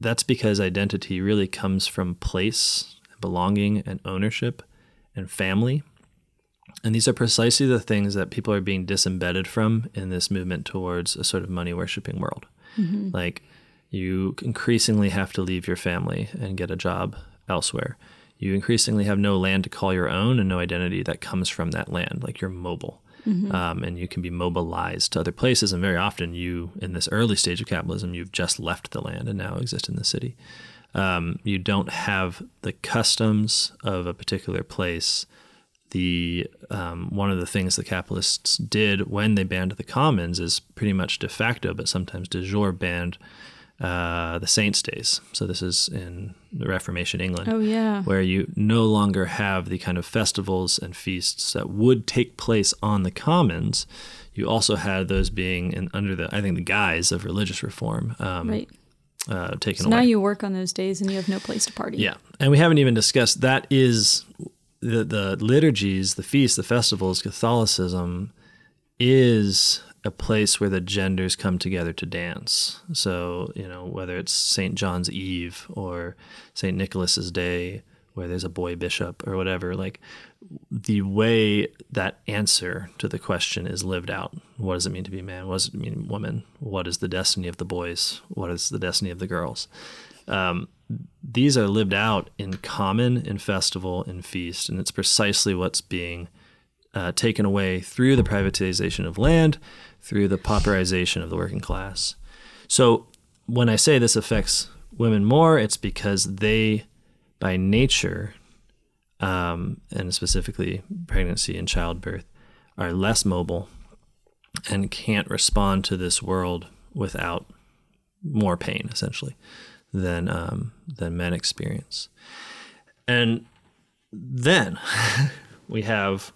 that's because identity really comes from place, belonging, and ownership and family. And these are precisely the things that people are being disembedded from in this movement towards a sort of money worshiping world. Mm-hmm. Like, you increasingly have to leave your family and get a job elsewhere. You increasingly have no land to call your own and no identity that comes from that land. Like, you're mobile. Um, and you can be mobilized to other places. And very often, you, in this early stage of capitalism, you've just left the land and now exist in the city. Um, you don't have the customs of a particular place. The um, one of the things the capitalists did when they banned the commons is pretty much de facto, but sometimes de jure banned uh, the saints' days. So this is in the Reformation England Oh yeah. where you no longer have the kind of festivals and feasts that would take place on the commons. You also had those being in, under the, I think, the guise of religious reform um, Right. uh, taken So away. now you work on those days and you have no place to party. yeah, and we haven't even discussed that is the the liturgies, the feasts, the festivals. Catholicism is a place where the genders come together to dance. So, you know, whether it's St. John's Eve or St. Nicholas's Day, where there's a boy bishop or whatever, like the way that answer to the question is lived out. What does it mean to be man? What does it mean woman? What is the destiny of the boys? What is the destiny of the girls? Um, these are lived out in common, in festival, in feast, and it's precisely what's being uh, taken away through the privatization of land, through the pauperization of the working class. So when I say this affects women more, it's because they, by nature, um, and specifically pregnancy and childbirth, are less mobile and can't respond to this world without more pain, essentially, than um, than men experience. And then <laughs> we have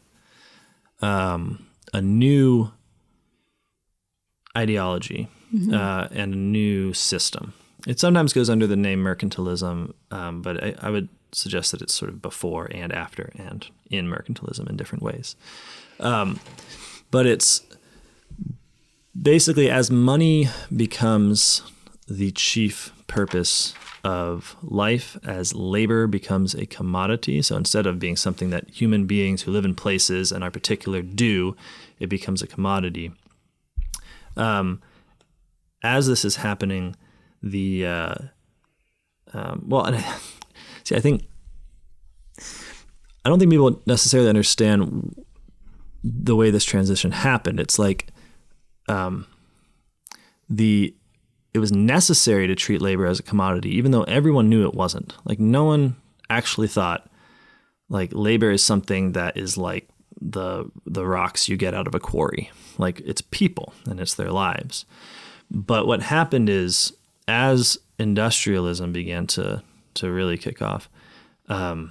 um, a new ideology uh, and a new system. It sometimes goes under the name mercantilism, um, but I, I would suggest that it's sort of before and after and in mercantilism in different ways. Um, but it's basically as money becomes the chief purpose of life, as labor becomes a commodity. So instead of being something that human beings who live in places and are particular do, it becomes a commodity. Um, as this is happening, the uh, um, well, and I, <laughs> see, I think I don't think people necessarily understand the way this transition happened. It's like um, the it was necessary to treat labor as a commodity, even though everyone knew it wasn't. Like no one actually thought like labor is something that is like the the rocks you get out of a quarry. Like it's people and it's their lives. But what happened is as industrialism began to to really kick off, um,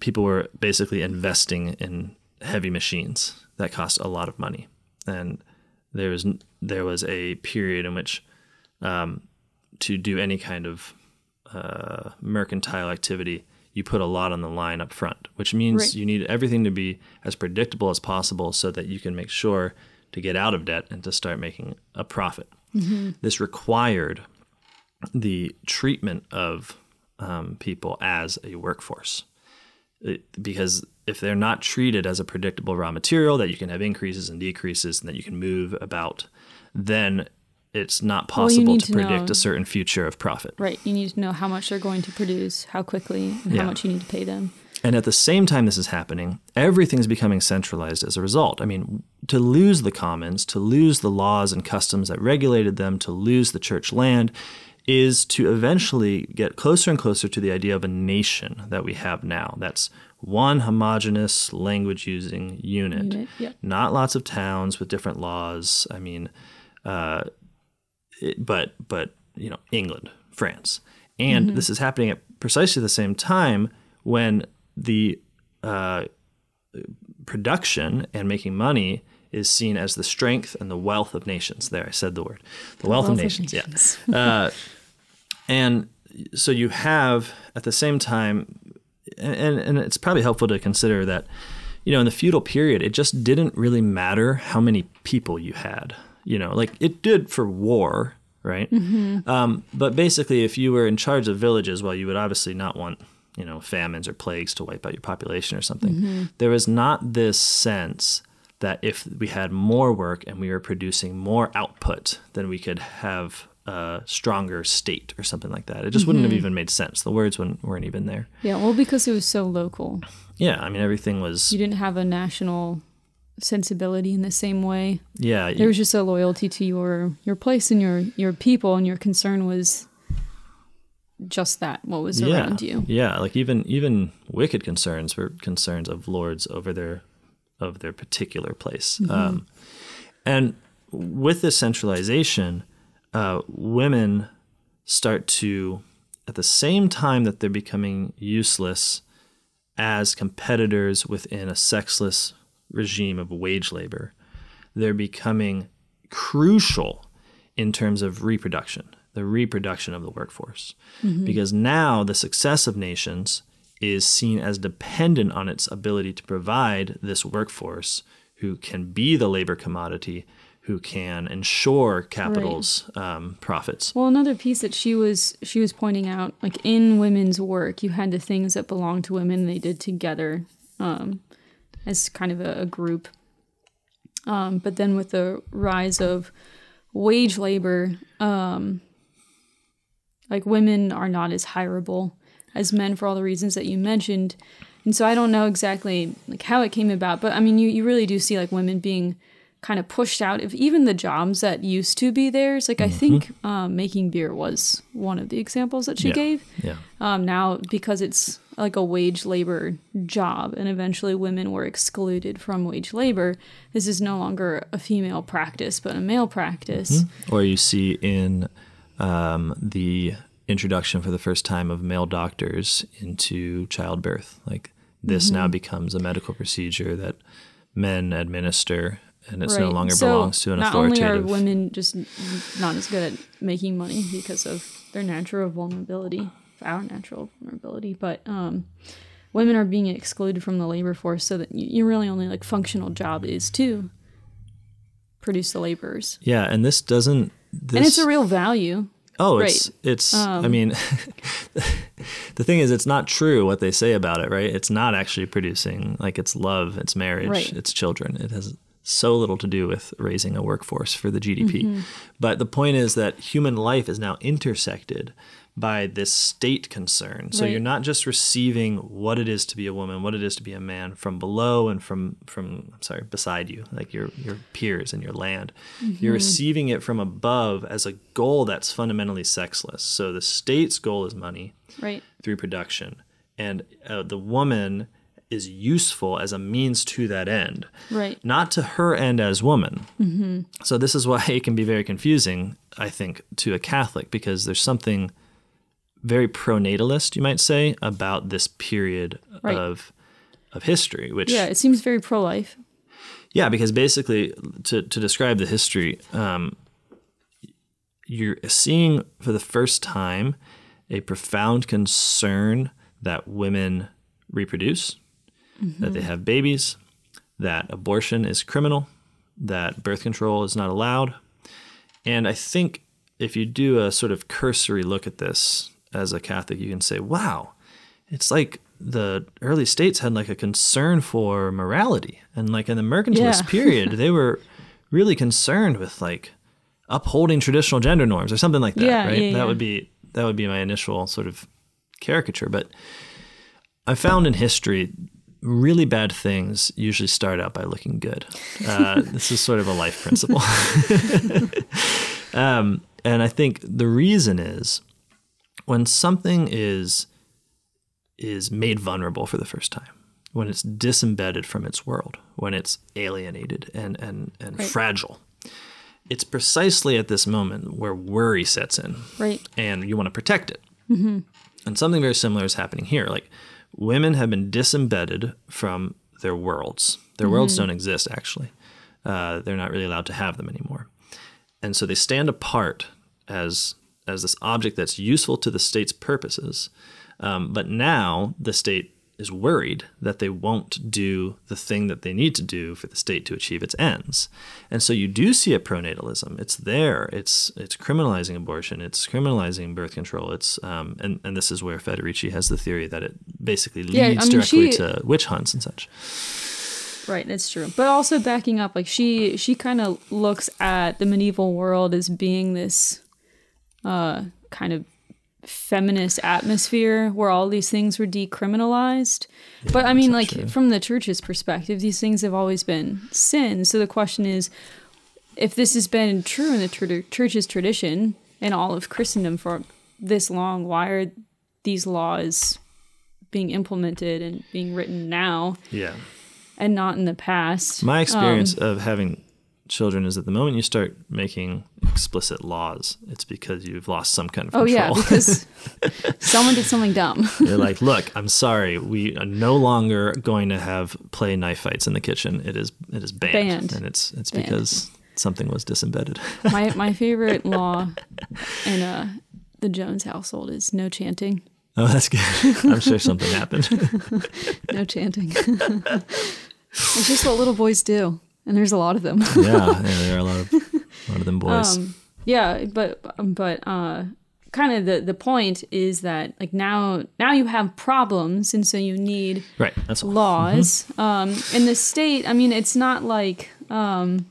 people were basically investing in heavy machines that cost a lot of money, and there was there was a period in which um, to do any kind of uh, mercantile activity, you put a lot on the line up front, which means Right. you need everything to be as predictable as possible so that you can make sure to get out of debt and to start making a profit. This required the treatment of um, people as a workforce. It- because if they're not treated as a predictable raw material that you can have increases and decreases and that you can move about, then it's not possible need to to predict know- a certain future of profit. Right. You need to know how much they're going to produce, how quickly, and Yeah. how much you need to pay them. And at the same time this is happening, everything's becoming centralized as a result. I mean, to lose the commons, to lose the laws and customs that regulated them, to lose the church land, is to eventually get closer and closer to the idea of a nation that we have now. That's one homogenous language using unit, Unit, not lots of towns with different laws. I mean, uh, but but you know, England, France, and this is happening at precisely the same time when the uh, production and making money is seen as the strength and the wealth of nations. There, I said the word, the wealth, of nations. Yeah, <laughs> uh, and so you have at the same time, and and it's probably helpful to consider that, you know, in the feudal period, it just didn't really matter how many people you had. You know, like it did for war, right? Mm-hmm. Um, but basically, if you were in charge of villages, well, you would obviously not want you know famines or plagues to wipe out your population or something. Mm-hmm. There was not this sense that if we had more work and we were producing more output, then we could have a stronger state or something like that. It just wouldn't have mm-hmm. even made sense. The words wouldn't, weren't even there. Yeah, well, because it was so local, Yeah, I mean everything was. you didn't have a national sensibility in the same way. Yeah, you- There was just a loyalty to your your place and your your people, and your concern was just that. What was yeah, around you? Yeah, like even even wicked concerns were concerns of lords over their of their particular place. Um, and with this centralization, uh, women start to, at the same time that they're becoming useless as competitors within a sexless regime of wage labor, they're becoming crucial in terms of reproduction, the reproduction of the workforce. Because now the success of nations is seen as dependent on its ability to provide this workforce who can be the labor commodity, who can ensure capital's um, profits. Well, another piece that she was she was pointing out, like in women's work, you had the things that belonged to women they did together, um, as kind of a, a group. Um, but then with the rise of wage labor, um, like women are not as hireable as men for all the reasons that you mentioned. And so I don't know exactly like how it came about, but I mean you, you really do see like women being kind of pushed out of even the jobs that used to be theirs. Like I think um, making beer was one of the examples that she Yeah. gave. Yeah. Um, now because it's like a wage labor job and eventually women were excluded from wage labor, this is no longer a female practice but a male practice. Or you see in um, the introduction for the first time of male doctors into childbirth. Like this now becomes a medical procedure that men administer, and it no longer So, belongs to an not only are women just not as good at making money because of their natural vulnerability, our natural vulnerability, but um, women are being excluded from the labor force so that your really only like functional job is to produce the laborers, yeah, and this doesn't. This, and it's a real value. Oh, Right. it's it's. I mean, <laughs> the thing is, it's not true what they say about it, right? It's not actually producing like it's love, it's marriage, Right. it's children. It has so little to do with raising a workforce for the GDP. But the point is that human life is now intersected by this state concern. So Right. you're not just receiving what it is to be a woman, what it is to be a man from below and from from I'm sorry, beside you, like your your peers and your land. You're receiving it from above as a goal that's fundamentally sexless. So the state's goal is money Right. through production, and uh, the woman is useful as a means to that end, Right. not to her end as woman. Mm-hmm. So this is why <laughs> it can be very confusing, I think, to a Catholic because there's something very pronatalist, you might say, about this period Right. of of history, which Yeah, it seems very pro life. yeah, because basically, to, to describe the history, um, you're seeing for the first time a profound concern that women reproduce, that they have babies, that abortion is criminal, that birth control is not allowed. And I think if you do a sort of cursory look at this as a Catholic, you can say, wow, it's like the early states had like a concern for morality. And like in the mercantilist Yeah. <laughs> period, they were really concerned with like upholding traditional gender norms or something like that, Yeah, right? yeah, that would be that would be my initial sort of caricature. But I found in history really bad things usually start out by looking good. Uh, <laughs> this is sort of a life principle. <laughs> um, And I think the reason is when something is is made vulnerable for the first time, when it's disembedded from its world, when it's alienated and and, and Right. fragile. It's precisely at this moment where worry sets in Right. and you want to protect it. And something very similar is happening here. Like women have been disembedded from their worlds. Their worlds don't exist, actually. Uh, they're not really allowed to have them anymore. And so they stand apart as as this object that's useful to the state's purposes. Um, but now the state is worried that they won't do the thing that they need to do for the state to achieve its ends. And so you do see a pronatalism. It's there. It's it's criminalizing abortion. It's criminalizing birth control. It's um, and and this is where Federici has the theory that it basically leads Yeah, I mean, directly she- to witch hunts and such. Right, that's true. But also backing up, like she she kind of looks at the medieval world as being this uh kind of feminist atmosphere where all these things were decriminalized. but I mean like true. from the church's perspective, these things have always been sin. So the question is if this has been true in the tr- church's tradition and all of Christendom for this long, why are these laws being implemented and being written now Yeah. and not in the past? My experience Um, of having children is at the moment you start making explicit laws, it's because you've lost some kind of Oh control. yeah, because <laughs> someone did something dumb. You're like, look, I'm sorry, we are no longer going to have play knife fights in the kitchen. It is it is banned, Banned. and it's it's Banned. because something was disembedded. <laughs> my my favorite <laughs> law in uh, the Jones household is no chanting. oh, that's good. I'm sure something happened. No chanting. it's just what little boys do, and there's a lot of them. yeah, yeah, <laughs> there are a lot of a lot of them boys. Um, yeah, but but uh, kind of the the point is that like now now you have problems, and so you need right, that's all. laws. Um, in the state, I mean, it's not like um,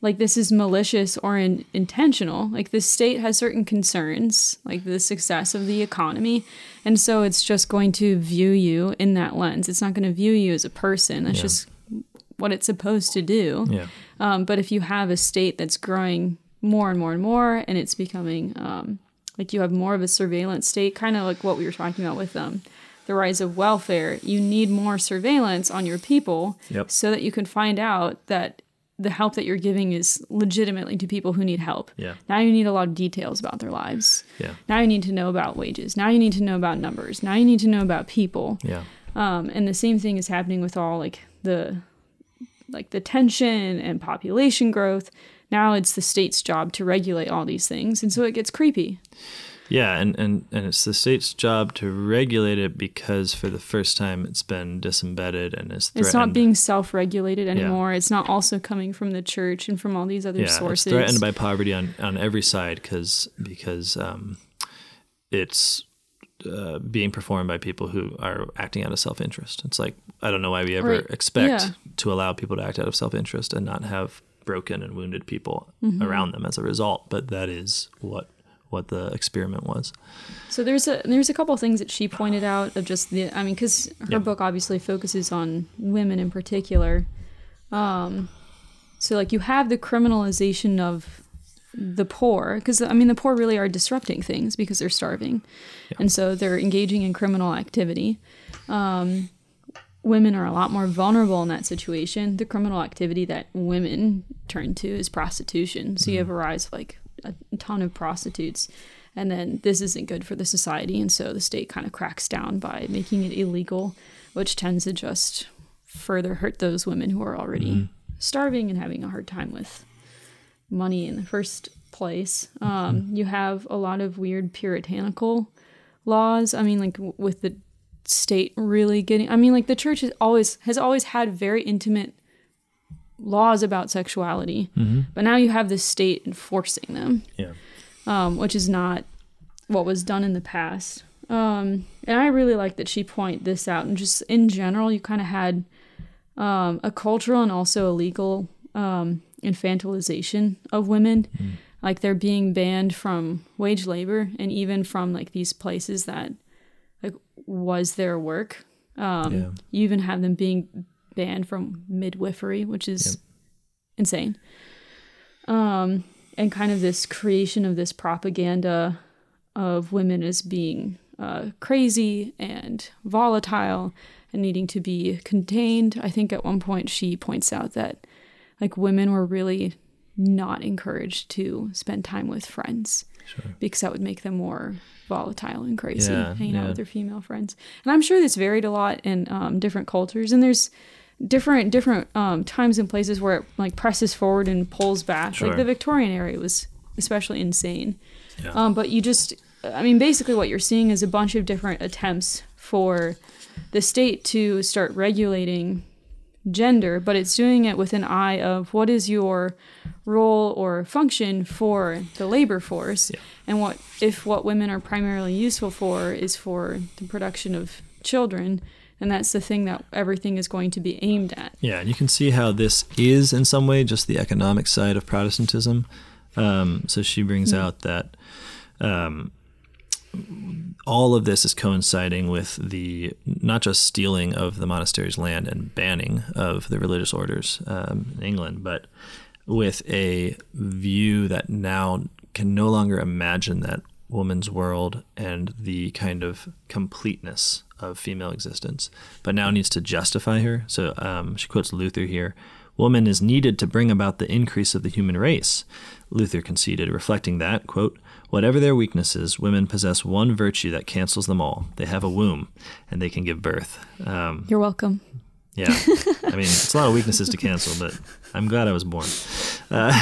like this is malicious or in, intentional. Like the state has certain concerns, like the success of the economy, and so it's just going to view you in that lens. It's not going to view you as a person. That's Yeah. just what it's supposed to do. Yeah, Um, but if you have a state that's growing more and more and more, and it's becoming um, like you have more of a surveillance state, kind of like what we were talking about with um, the rise of welfare, you need more surveillance on your people Yep. so that you can find out that the help that you're giving is legitimately to people who need help. Yeah. Now you need a lot of details about their lives. yeah, Now you need to know about wages. Now you need to know about numbers. Now you need to know about people. yeah, Um, and the same thing is happening with all like the like the tension and population growth. Now it's the state's job to regulate all these things, and so it gets creepy. yeah. And and and it's the state's job to regulate it because for the first time it's been disembedded and is threatened. It's not being self-regulated anymore. It's not also coming from the church and from all these other yeah, sources. it's threatened by poverty on, on every side because because um, it's uh, being performed by people who are acting out of self interest. It's like I don't know why we ever Right. expect Yeah. to allow people to act out of self interest and not have broken and wounded people Mm-hmm. around them as a result. But that is what what the experiment was. So there's a there's a couple things that she pointed out of just the I mean because her Yeah. book obviously focuses on women in particular. Um, so like you have the criminalization of the poor because I mean the poor really are disrupting things because they're starving, and so they're engaging in criminal activity. Um, women are a lot more vulnerable in that situation. The criminal activity that women turn to is prostitution. So you mm-hmm. have a rise of like a ton of prostitutes. And then this isn't good for the society. And so the state kind of cracks down by making it illegal, which tends to just further hurt those women who are already mm-hmm. starving and having a hard time with money in the first place. Mm-hmm. Um, You have a lot of weird puritanical laws. I mean, like w- with the state really getting. I mean, like the church has always has always had very intimate laws about sexuality, but now you have the state enforcing them, Yeah. um, which is not what was done in the past. Um, and I really like that she point this out. And just in general, you kind of had um, a cultural and also a legal um, infantilization of women. Like they're being banned from wage labor and even from like these places that was their work. Um, Yeah. You even have them being banned from midwifery, which is insane. Um, and kind of this creation of this propaganda of women as being uh, crazy and volatile and needing to be contained. I think at one point she points out that like women were really not encouraged to spend time with friends Sure. because that would make them more volatile and crazy Yeah, hanging out with their female friends. And I'm sure this varied a lot in um, different cultures. And there's different different um, times and places where it like presses forward and pulls back. Sure. Like the Victorian era was especially insane. Yeah. Um, but you just, I mean, basically what you're seeing is a bunch of different attempts for the state to start regulating gender, but it's doing it with an eye of what is your role or function for the labor force, Yeah. and what if what women are primarily useful for is for the production of children, and that's the thing that everything is going to be aimed at. Yeah, and you can see how this is in some way just the economic side of Protestantism. Um, so she brings out that um, all of this is coinciding with the not just stealing of the monastery's land and banning of the religious orders um, in England, but with a view that now can no longer imagine that woman's world and the kind of completeness of female existence, but now needs to justify her. So um, she quotes Luther here Woman is needed to bring about the increase of the human race. Luther conceded, reflecting that, quote, Whatever their weaknesses, women possess one virtue that cancels them all. They have a womb, and they can give birth. Um, You're welcome. yeah, I mean, it's a lot of weaknesses to cancel, but I'm glad I was born. Uh,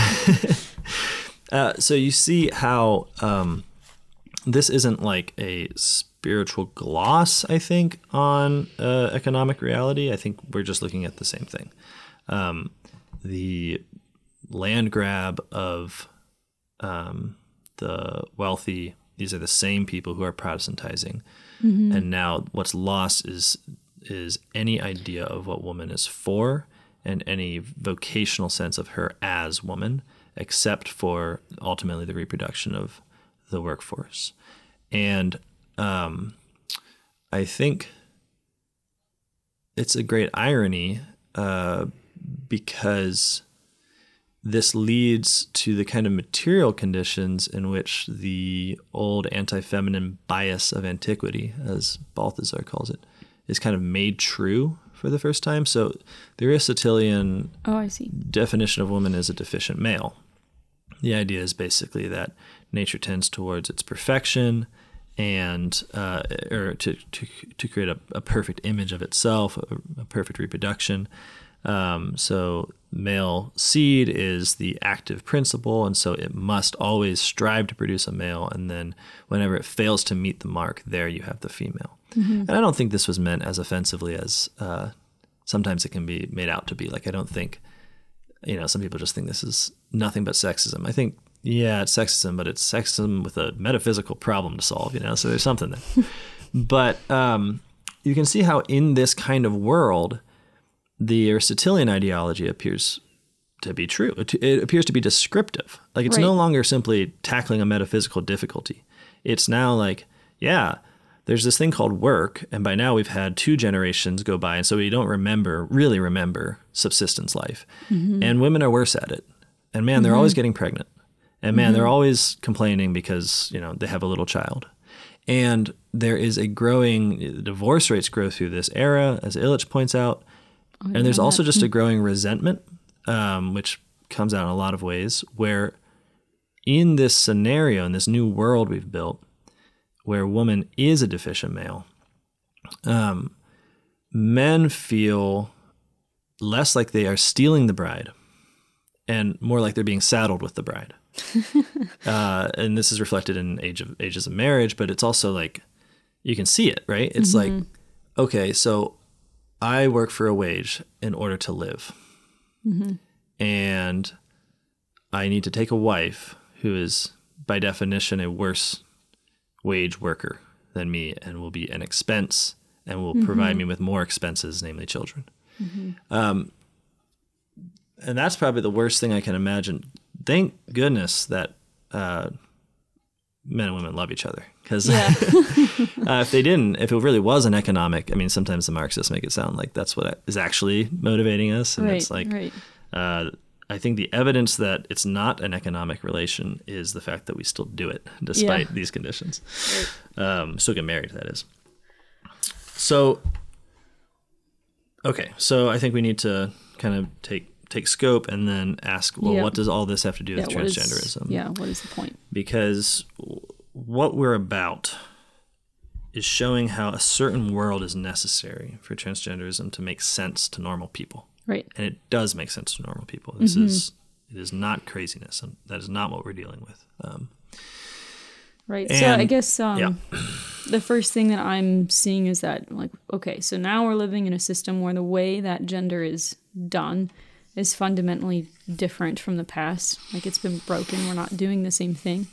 <laughs> uh, so you see how um, this isn't like a spiritual gloss, I think, on uh, economic reality. I think we're just looking at the same thing. Um, the land grab of um, the wealthy, these are the same people who are Protestantizing. And now what's lost is is any idea of what woman is for and any vocational sense of her as woman, except for ultimately the reproduction of the workforce. And um, I think it's a great irony uh, because this leads to the kind of material conditions in which the old anti feminine bias of antiquity, as Balthasar calls it, is kind of made true for the first time. So the Aristotelian Oh, I see. definition of woman is a deficient male. The idea is basically that nature tends towards its perfection and uh, or to, to, to create a, a perfect image of itself, a, a perfect reproduction. Um, so male seed is the active principle, and so it must always strive to produce a male. And then whenever it fails to meet the mark, there you have the female. And I don't think this was meant as offensively as uh, sometimes it can be made out to be. Like I don't think you know, some people just think this is nothing but sexism. I think, yeah, it's sexism, but it's sexism with a metaphysical problem to solve, you know, so there's something there. <laughs> but um, you can see how in this kind of world, the Aristotelian ideology appears to be true. It, it appears to be descriptive. Like it's no longer simply tackling a metaphysical difficulty. It's now like, yeah, there's this thing called work, and by now we've had two generations go by, and so we don't remember, really remember subsistence life. Mm-hmm. And women are worse at it. And man, they're mm-hmm. always getting pregnant. And man, they're mm-hmm. always complaining because, you know, they have a little child. And there is a growing divorce rates grow through this era, as Illich points out. And there's also just a growing resentment, um, which comes out in a lot of ways, where in this scenario, in this new world we've built, where woman is a deficient male, um, men feel less like they are stealing the bride and more like they're being saddled with the bride. <laughs> uh, and this is reflected in age of ages of marriage, but it's also like you can see it, right? It's like, okay, so I work for a wage in order to live. And I need to take a wife who is, by definition, a worse wage worker than me and will be an expense and will provide me with more expenses, namely children. Um, and that's probably the worst thing I can imagine. Thank goodness that uh, men and women love each other. Because Yeah. <laughs> uh, if they didn't, if it really was an economic, I mean, sometimes the Marxists make it sound like that's what is actually motivating us. And right. it's like, right. uh, I think the evidence that it's not an economic relation is the fact that we still do it despite Yeah. these conditions. Um, still get married, that is. So, okay, so I think we need to kind of take take scope and then ask, well, Yeah. what does all this have to do with is- transgenderism? yeah, what is the point? because what we're about is showing how a certain world is necessary for transgenderism to make sense to normal people Right. and it does make sense to normal people this Mm-hmm. is it is not craziness and that is not what we're dealing with um, Right. so I guess um, yeah. the first thing that I'm seeing is that, like, okay, so now we're living in a system where the way that gender is done is fundamentally different from the past. Like, it's been broken. We're not doing the same thing.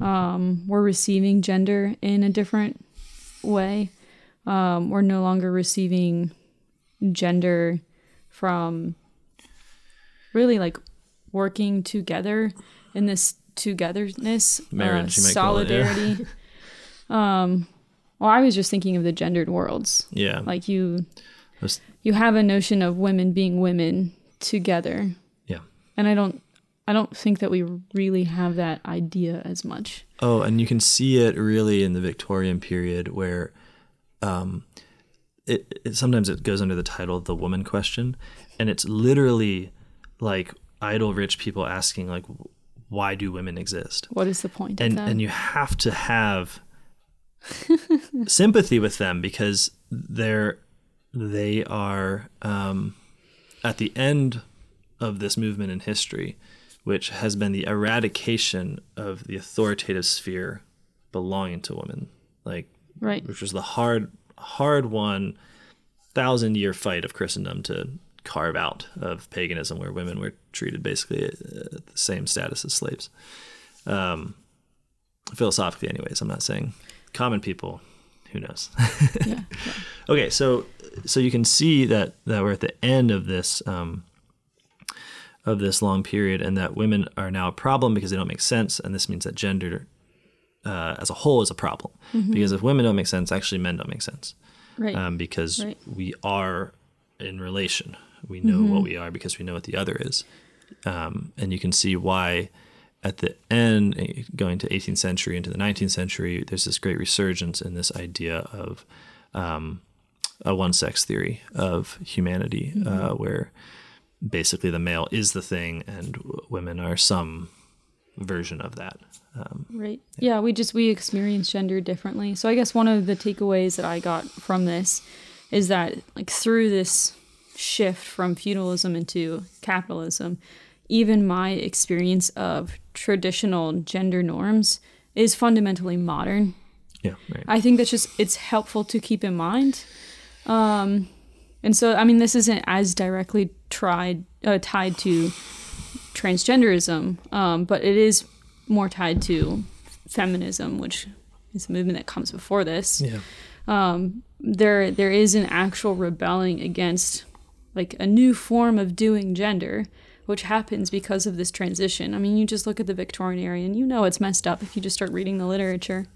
Um, we're receiving gender in a different way. Um, we're no longer receiving gender from really like working together in this togetherness, Marriage, uh, you might call it, yeah. solidarity. <laughs> um, well, I was just thinking of the gendered worlds. yeah Like you, you have a notion of women being women together, yeah and I don't, I don't think that we really have that idea as much. oh and you can see it really in the victorian period where um, it, it sometimes it goes under the title of the woman question and it's literally like idle rich people asking like why do women exist What is the point? and of that? and you have to have <laughs> sympathy with them because they're they are um, at the end of this movement in history, which has been the eradication of the authoritative sphere belonging to women, like right. which was the hard hard won thousand year fight of Christendom to carve out of paganism, where women were treated basically at the same status as slaves. Um, philosophically, anyways, I'm not saying common people. Who knows? <laughs> Yeah. okay, so so you can see that that we're at the end of this um, of this long period, and that women are now a problem because they don't make sense, and this means that gender uh, as a whole is a problem because if women don't make sense, actually men don't make sense Right. um, because Right. we are in relation. We know what we are because we know what the other is, um, and you can see why. At the end, eh, going to 18th century into the 19th century, there's this great resurgence in this idea of um, a one-sex theory of humanity, uh, where basically the male is the thing and w- women are some version of that. Um, Right. Yeah, we just we experience gender differently. So I guess one of the takeaways that I got from this is that like through this shift from feudalism into capitalism, even my experience of traditional gender norms is fundamentally modern. yeah, right. I think that's just it's helpful to keep in mind. Um, and so I mean this isn't as directly tried uh, tied to transgenderism, um, but it is more tied to feminism, which is a movement that comes before this. yeah. Um, There there is an actual rebelling against like a new form of doing gender, which happens because of this transition. I mean, you just look at the Victorian era and you know it's messed up if you just start reading the literature.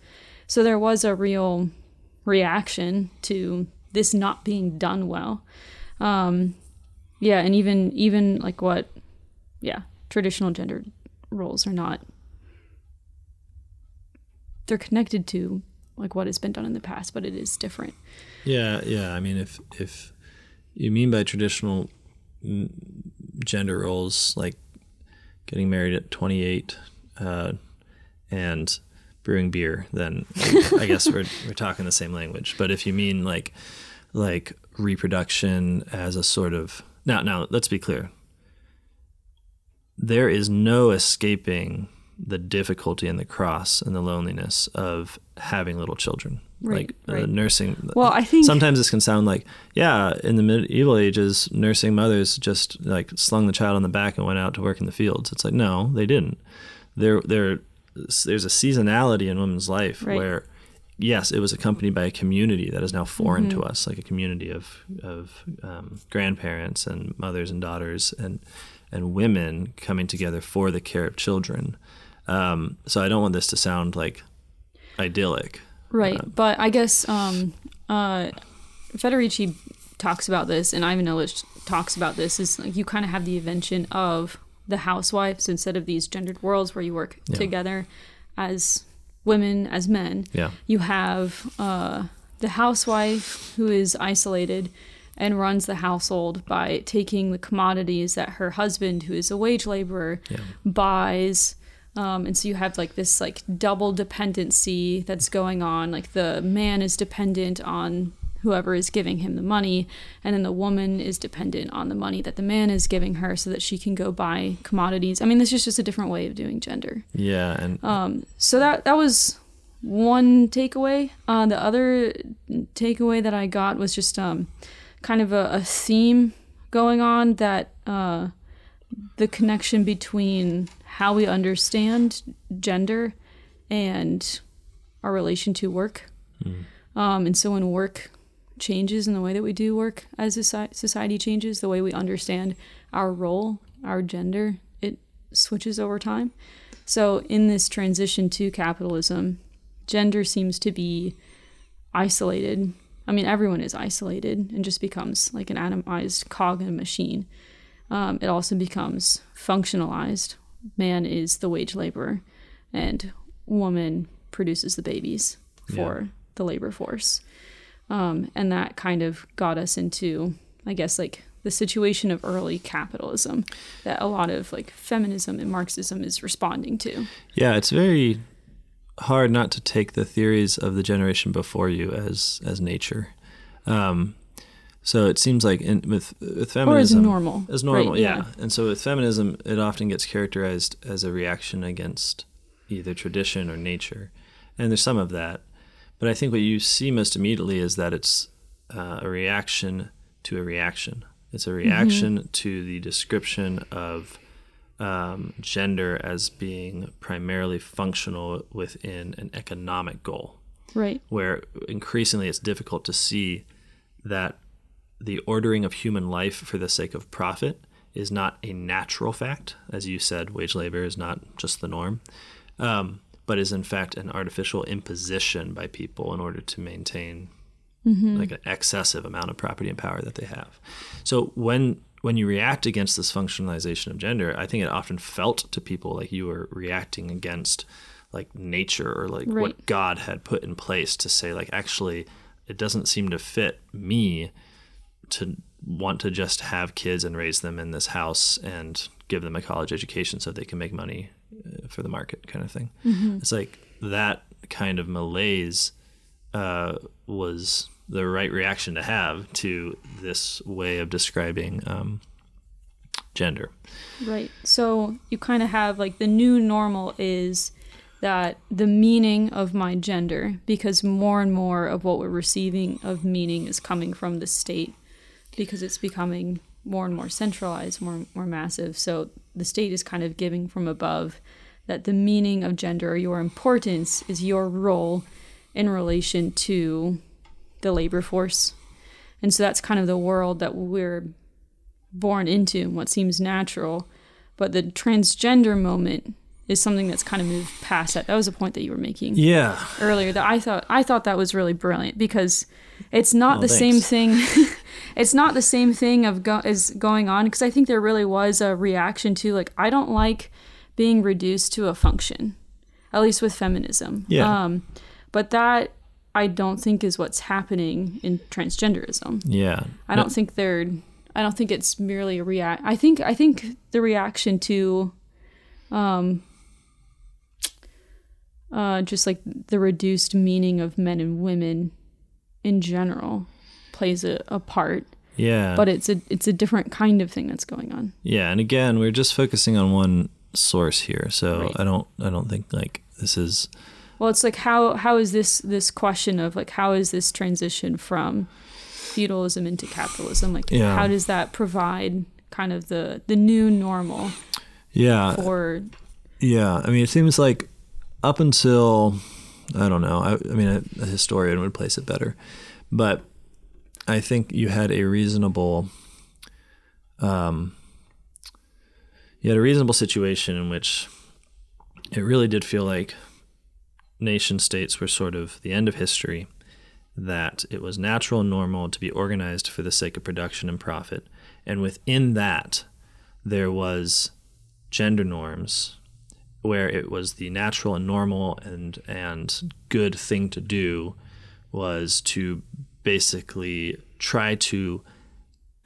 So there was a real reaction to this not being done well. Um, yeah, and even even like what, yeah, traditional gender roles are not. They're connected to like what has been done in the past, but it is different. Yeah, yeah. I mean, if if you mean by traditional gender roles, like getting married at 28 uh, and brewing beer, then I guess we're we're talking the same language. But if you mean like like reproduction as a sort of now now let's be clear. There is no escaping the difficulty and the cross and the loneliness of having little children. Right, like uh, right. nursing Well, I think sometimes this can sound like yeah in the medieval ages nursing mothers just like slung the child on the back and went out to work in the fields it's like no they didn't there there there's a seasonality in women's life Right. where yes it was accompanied by a community that is now foreign Mm-hmm. to us like a community of of um, grandparents and mothers and daughters and and women coming together for the care of children um, so i don't want this to sound like idyllic Right, but I guess um, uh, Federici talks about this, and Ivan Illich talks about this. Is like you kind of have the invention of the housewives instead of these gendered worlds where you work Yeah. together as women, as men, Yeah. you have uh, the housewife who is isolated and runs the household by taking the commodities that her husband, who is a wage laborer, Yeah. buys. Um, and so you have like this like double dependency that's going on. Like the man is dependent on whoever is giving him the money, and then the woman is dependent on the money that the man is giving her so that she can go buy commodities. I mean, this is just a different way of doing gender. Yeah. And Um, so that that was one takeaway. Uh, the other takeaway that I got was just um, kind of a, a theme going on that uh, the connection between how we understand gender and our relation to work. Um, and so when work changes in the way that we do work as society changes, the way we understand our role, our gender, it switches over time. So in this transition to capitalism, gender seems to be isolated. I mean, everyone is isolated and just becomes like an atomized cog in a machine. Um, it also becomes functionalized. Man is the wage laborer, and woman produces the babies for the labor force. Um, and that kind of got us into, I guess, like the situation of early capitalism that a lot of like feminism and Marxism is responding to. Yeah, it's very hard not to take the theories of the generation before you as as nature. Um, so it seems like in, with with Or as feminism, normal. as normal, right? yeah. And so with feminism, it often gets characterized as a reaction against either tradition or nature, and there's some of that. But I think what you see most immediately is that it's uh, a reaction to a reaction. It's a reaction to the description of um, gender as being primarily functional within an economic goal, Right. where increasingly it's difficult to see that the ordering of human life for the sake of profit is not a natural fact. As you said, wage labor is not just the norm, um, but is in fact an artificial imposition by people in order to maintain mm-hmm. like an excessive amount of property and power that they have. So when when you react against this functionalization of gender, I think it often felt to people like you were reacting against like nature or like Right. what God had put in place to say like actually it doesn't seem to fit me to want to just have kids and raise them in this house and give them a college education so they can make money for the market kind of thing. It's like that kind of malaise uh, was the right reaction to have to this way of describing um, gender. Right. So you kind of have like the new normal is that the meaning of my gender, because more and more of what we're receiving of meaning is coming from the state, because it's becoming more and more centralized, more more massive. So the state is kind of giving from above that the meaning of gender or your importance is your role in relation to the labor force. And so that's kind of the world that we're born into and what seems natural. But the transgender moment is something that's kind of moved past that. That was a point that you were making Yeah. earlier that I thought I thought that was really brilliant because it's not the same thing. <laughs> it's not the same thing of go- is going on because I think there really was a reaction to like I don't like being reduced to a function, at least with feminism. Yeah. Um, but that I don't think is what's happening in transgenderism. Yeah. I don't think they're. I don't think it's merely a react. I think. I think the reaction to, um, uh, just like the reduced meaning of men and women, in general, plays a, a part. Yeah. But it's a it's a different kind of thing that's going on. Yeah, and again, we're just focusing on one source here. So Right. I don't I don't think like this is Well, it's like how how is this this question of like how is this transition from feudalism into capitalism? Like Yeah. how does that provide kind of the the new normal Yeah. for Yeah, I mean, it seems like up until I don't know. I, I mean, a, a historian would place it better, but I think you had a reasonable, um, you had a reasonable situation in which it really did feel like nation states were sort of the end of history. That it was natural and normal to be organized for the sake of production and profit, and within that, there was gender norms where it was the natural and normal and and good thing to do was to basically try to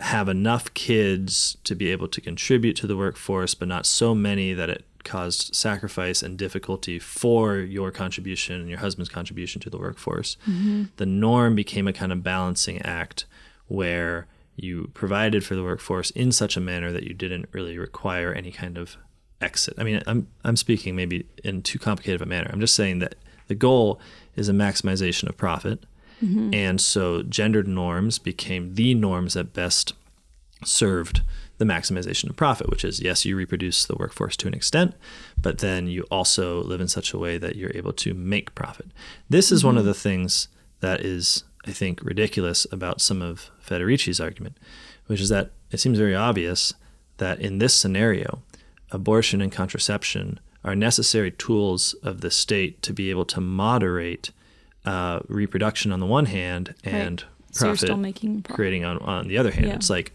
have enough kids to be able to contribute to the workforce, but not so many that it caused sacrifice and difficulty for your contribution and your husband's contribution to the workforce. Mm-hmm. The norm became a kind of balancing act where you provided for the workforce in such a manner that you didn't really require any kind of exit. I mean, I'm I'm speaking maybe in too complicated of a manner. I'm just saying that the goal is a maximization of profit. Mm-hmm. And so gendered norms became the norms that best served the maximization of profit, which is yes, you reproduce the workforce to an extent, but then you also live in such a way that you're able to make profit. This is mm-hmm. one of the things that is, I think, ridiculous about some of Federici's argument, which is that it seems very obvious that in this scenario, abortion and contraception are necessary tools of the state to be able to moderate uh, reproduction on the one hand and right. profit, so creating on, on the other hand. Yeah. It's like,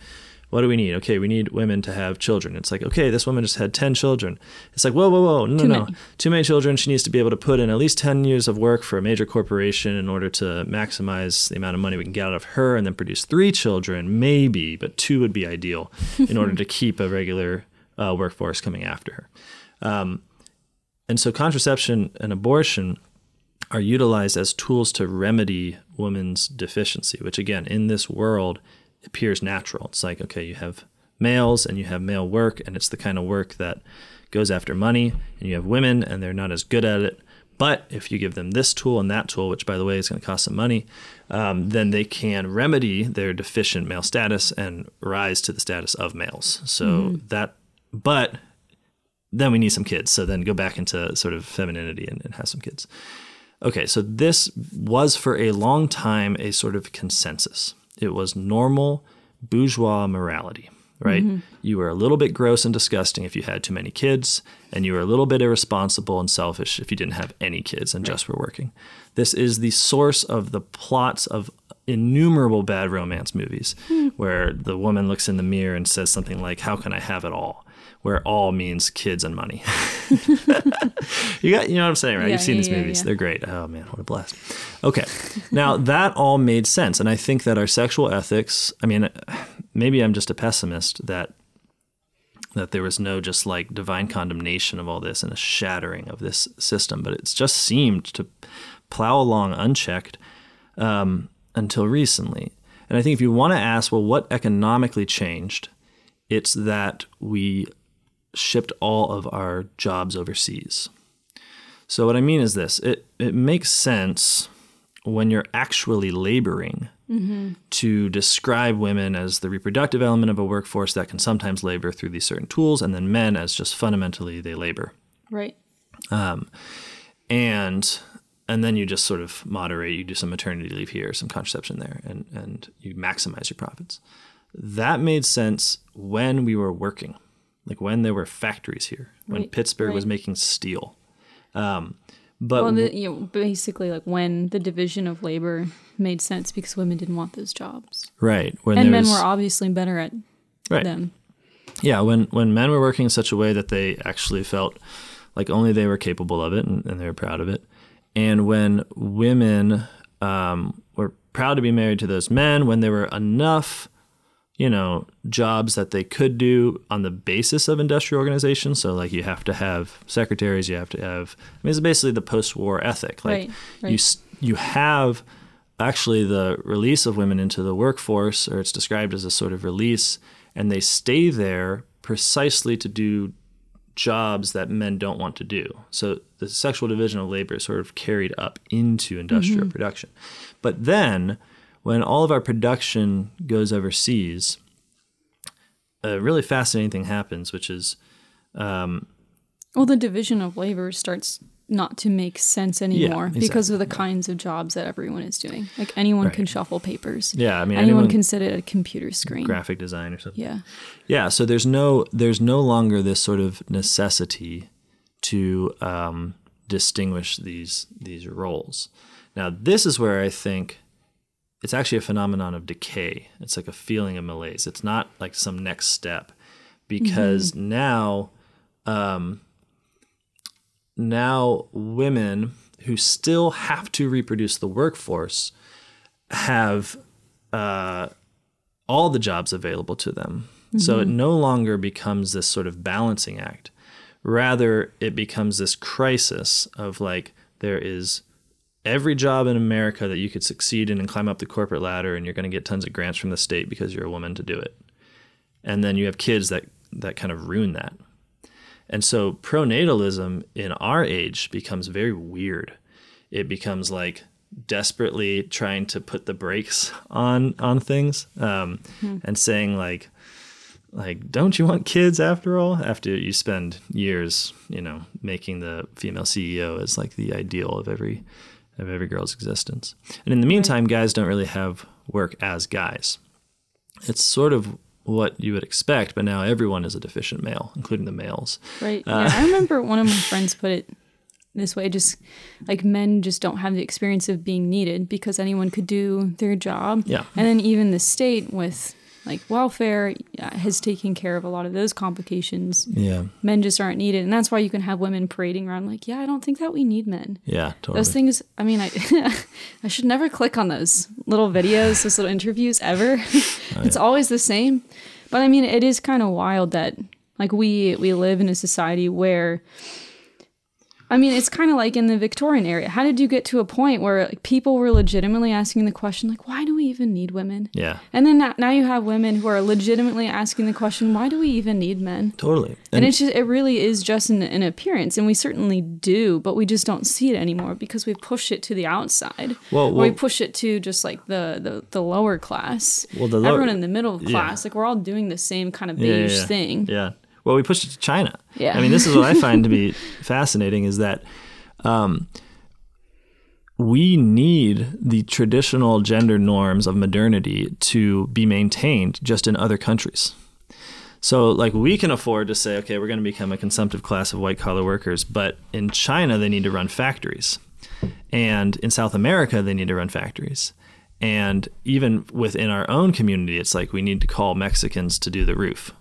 what do we need? Okay, we need women to have children. It's like, okay, this woman just had 10 children. It's like, whoa, whoa, whoa, no, Too no, many. Too many children. She needs to be able to put in at least 10 years of work for a major corporation in order to maximize the amount of money we can get out of her and then produce three children, maybe, but two would be ideal in order <laughs> to keep a regular uh, workforce coming after her. Um, and so contraception and abortion are utilized as tools to remedy women's deficiency, which again, in this world, appears natural. It's like, okay, you have males and you have male work, and it's the kind of work that goes after money, and you have women and they're not as good at it. But if you give them this tool and that tool, which by the way is going to cost some money, um, then they can remedy their deficient male status and rise to the status of males. So mm-hmm. that, but then we need some kids. So then go back into sort of femininity and, and have some kids. Okay, so this was for a long time a sort of consensus. It was normal bourgeois morality, right? Mm-hmm. You were a little bit gross and disgusting if you had too many kids, and you were a little bit irresponsible and selfish if you didn't have any kids and right. just were working. This is the source of the plots of innumerable bad romance movies mm. where the woman looks in the mirror and says something like, How can I have it all? Where all means kids and money. <laughs> you got, you know what I'm saying, right? Yeah, You've seen yeah, these movies; yeah, they're great. Oh man, what a blast! Okay, now <laughs> that all made sense, and I think that our sexual ethics. I mean, maybe I'm just a pessimist that that there was no just like divine condemnation of all this and a shattering of this system, but it's just seemed to plow along unchecked um, until recently. And I think if you want to ask, well, what economically changed? It's that we shipped all of our jobs overseas. So what I mean is this: it it makes sense when you're actually laboring mm-hmm. to describe women as the reproductive element of a workforce that can sometimes labor through these certain tools, and then men as just fundamentally they labor. Right. Um, and and then you just sort of moderate. You do some maternity leave here, some contraception there, and and you maximize your profits. That made sense when we were working like when there were factories here, when right, Pittsburgh right. was making steel. Um, but well, the, you know, basically, like when the division of labor made sense because women didn't want those jobs, right? When and men was, were obviously better at right. them. Yeah, when when men were working in such a way that they actually felt like only they were capable of it and, and they were proud of it, and when women um, were proud to be married to those men, when there were enough you know, jobs that they could do on the basis of industrial organization. So, like, you have to have secretaries, you have to have. I mean, it's basically the post-war ethic. Like, right, right. you you have actually the release of women into the workforce, or it's described as a sort of release, and they stay there precisely to do jobs that men don't want to do. So the sexual division of labor is sort of carried up into industrial mm-hmm. production. But then when all of our production goes overseas, a really fascinating thing happens, which is. Um, well, the division of labor starts not to make sense anymore yeah, exactly. because of the kinds of jobs that everyone is doing. Like anyone right. can shuffle papers. Yeah, I mean anyone, anyone, can sit at a computer screen. Graphic design or something. Yeah. Yeah, so there's no there's no longer this sort of necessity to um, distinguish these these roles. Now, this is where I think it's actually a phenomenon of decay. It's like a feeling of malaise. It's not like some next step because mm-hmm. now um, now women who still have to reproduce the workforce have uh, all the jobs available to them. So it no longer becomes this sort of balancing act. Rather, it becomes this crisis of like, there is every job in America that you could succeed in and climb up the corporate ladder, and you're going to get tons of grants from the state because you're a woman to do it. And then you have kids that, that kind of ruin that. And so pronatalism in our age becomes very weird. It becomes like desperately trying to put the brakes on on things um, and saying like like don't you want kids after all after you spend years you know making the female ceo as like the ideal of every of every girl's existence and in the meantime guys don't really have work as guys it's sort of what you would expect but now everyone is a deficient male including the males Right. Uh, yeah. I remember one of my friends put it this way just like men just don't have the experience of being needed because anyone could do their job. Yeah. And then even the state with like welfare uh, has taken care of a lot of those complications. yeah Men just aren't needed. And that's why you can have women parading around like, yeah, I don't think that we need men. yeah totally Those things, I mean, I <laughs> I should never click on those little videos, those little interviews ever. <laughs> it's always the same. But I mean, it is kind of wild that like we we live in a society where I mean, it's kind of like in the Victorian era. How did you get to a point where like, people were legitimately asking the question like, why do we even need women? yeah And then now, now you have women who are legitimately asking the question, why do we even need men? totally And, it's just, it really is just an, an appearance, and we certainly do, but we just don't see it anymore because we push it to the outside. Well, or we push it to just like the the, the lower class. Well, the lower- everyone in the middle class, like we're all doing the same kind of Yeah, yeah, beige yeah. thing. Yeah. Well, we pushed it to China. Yeah. I mean, this is what I find to be <laughs> fascinating is that um, we need the traditional gender norms of modernity to be maintained just in other countries. So, like, we can afford to say, okay, we're going to become a consumptive class of white collar workers, but in China, they need to run factories. And in South America, they need to run factories. And even within our own community, it's like we need to call Mexicans to do the roof.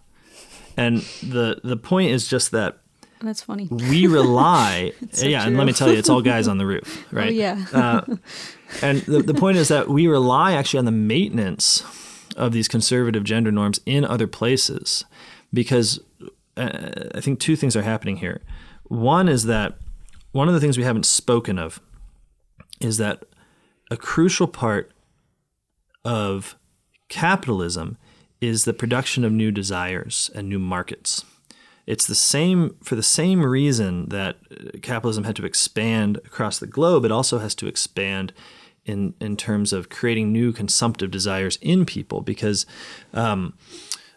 And the the point is just that That's funny. we rely <laughs> so yeah, and let me tell you, it's all <laughs> guys on the roof, right? Oh yeah. Uh, and the, the point is that we rely actually on the maintenance of these conservative gender norms in other places because uh, I think two things are happening here. One is that one of the things we haven't spoken of is that a crucial part of capitalism is the production of new desires and new markets. It's the same for the same reason that uh, capitalism had to expand across the globe. It also has to expand in in terms of creating new consumptive desires in people because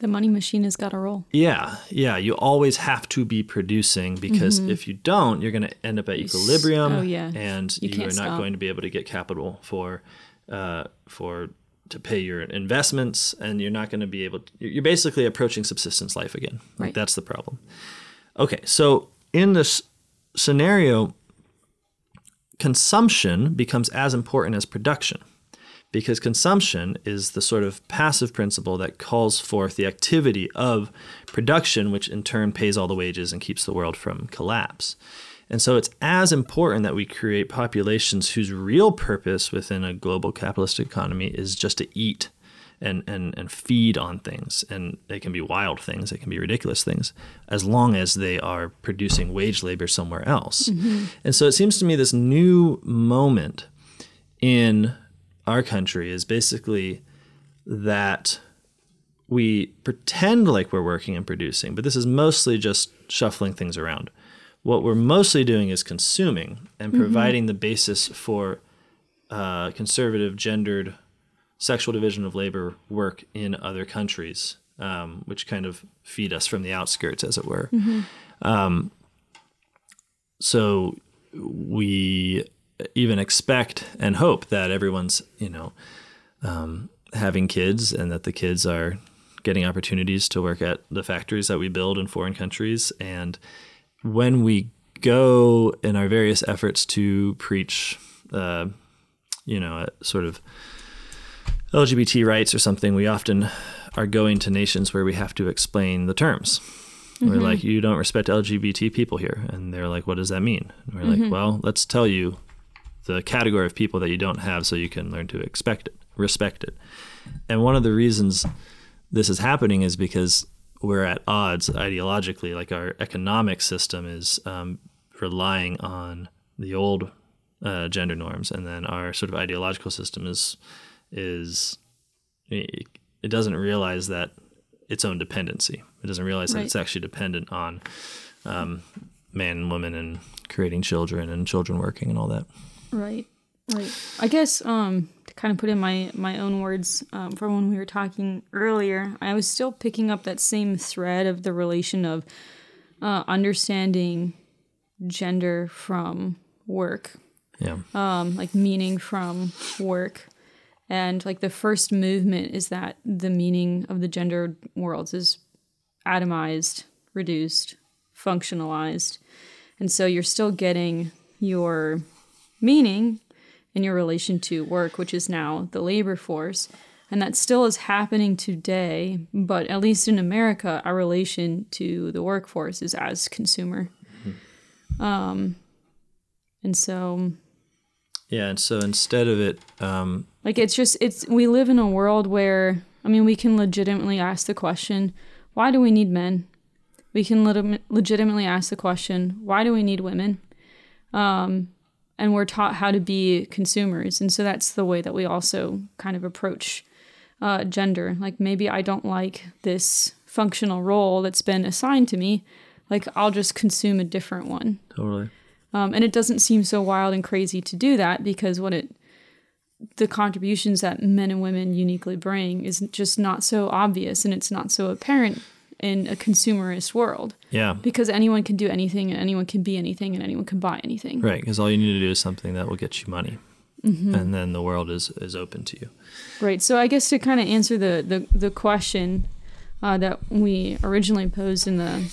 the money machine has got to roll. yeah, yeah, you always have to be producing because if you don't, you're going to end up at equilibrium, oh, yeah. and you, you are not stop. going to be able to get capital for uh, for to pay your investments, and you're not going to be able. To, you're basically approaching subsistence life again. Like that's the problem. Okay, so in this scenario, consumption becomes as important as production because consumption is the sort of passive principle that calls forth the activity of production, which in turn pays all the wages and keeps the world from collapse. And so it's as important that we create populations whose real purpose within a global capitalist economy is just to eat and, and, and feed on things. And they can be wild things, they can be ridiculous things, as long as they are producing wage labor somewhere else. Mm-hmm. And so it seems to me this new moment in our country is basically that we pretend like we're working and producing, but this is mostly just shuffling things around. What we're mostly doing is consuming and providing the basis for uh, conservative, gendered, sexual division of labor work in other countries, um, which kind of feed us from the outskirts, as it were. Um, so we even expect and hope that everyone's, you know, um, having kids and that the kids are getting opportunities to work at the factories that we build in foreign countries. And when we go in our various efforts to preach, uh, you know, a sort of LGBT rights or something, we often are going to nations where we have to explain the terms. We're like, you don't respect LGBT people here. And they're like, what does that mean? And we're like, well, let's tell you the category of people that you don't have so you can learn to expect it, respect it. And one of the reasons this is happening is because we're at odds ideologically. Like our economic system is um, relying on the old uh, gender norms, and then our sort of ideological system is is it, doesn't realize that its own dependency. It doesn't realize that it's actually dependent on um, man and woman and creating children and children working and all that. Right. Right. I guess um kind of put in my my own words um, from when we were talking earlier, I was still picking up that same thread of the relation of uh, understanding gender from work, Yeah. um, like meaning from work. And like the first movement is that the meaning of the gendered worlds is atomized, reduced, functionalized. And so you're still getting your meaning in your relation to work, which is now the labor force. And that still is happening today, but at least in America, our relation to the workforce is as consumer. Um, and so Yeah. And so instead of it, um, like it's just it's we live in a world where I mean we can legitimately ask the question, why do we need men? We can lit- legitimately ask the question, why do we need women? Um, and we're taught how to be consumers, and so that's the way that we also kind of approach uh, gender. Like maybe I don't like this functional role that's been assigned to me, like I'll just consume a different one. totally. Um, and it doesn't seem so wild and crazy to do that because what it the contributions that men and women uniquely bring is just not so obvious and it's not so apparent in a consumerist world Yeah. because anyone can do anything and anyone can be anything and anyone can buy anything. Right. Because all you need to do is something that will get you money. And then the world is, is open to you. Right. So I guess to kind of answer the the, the question uh, that we originally posed in the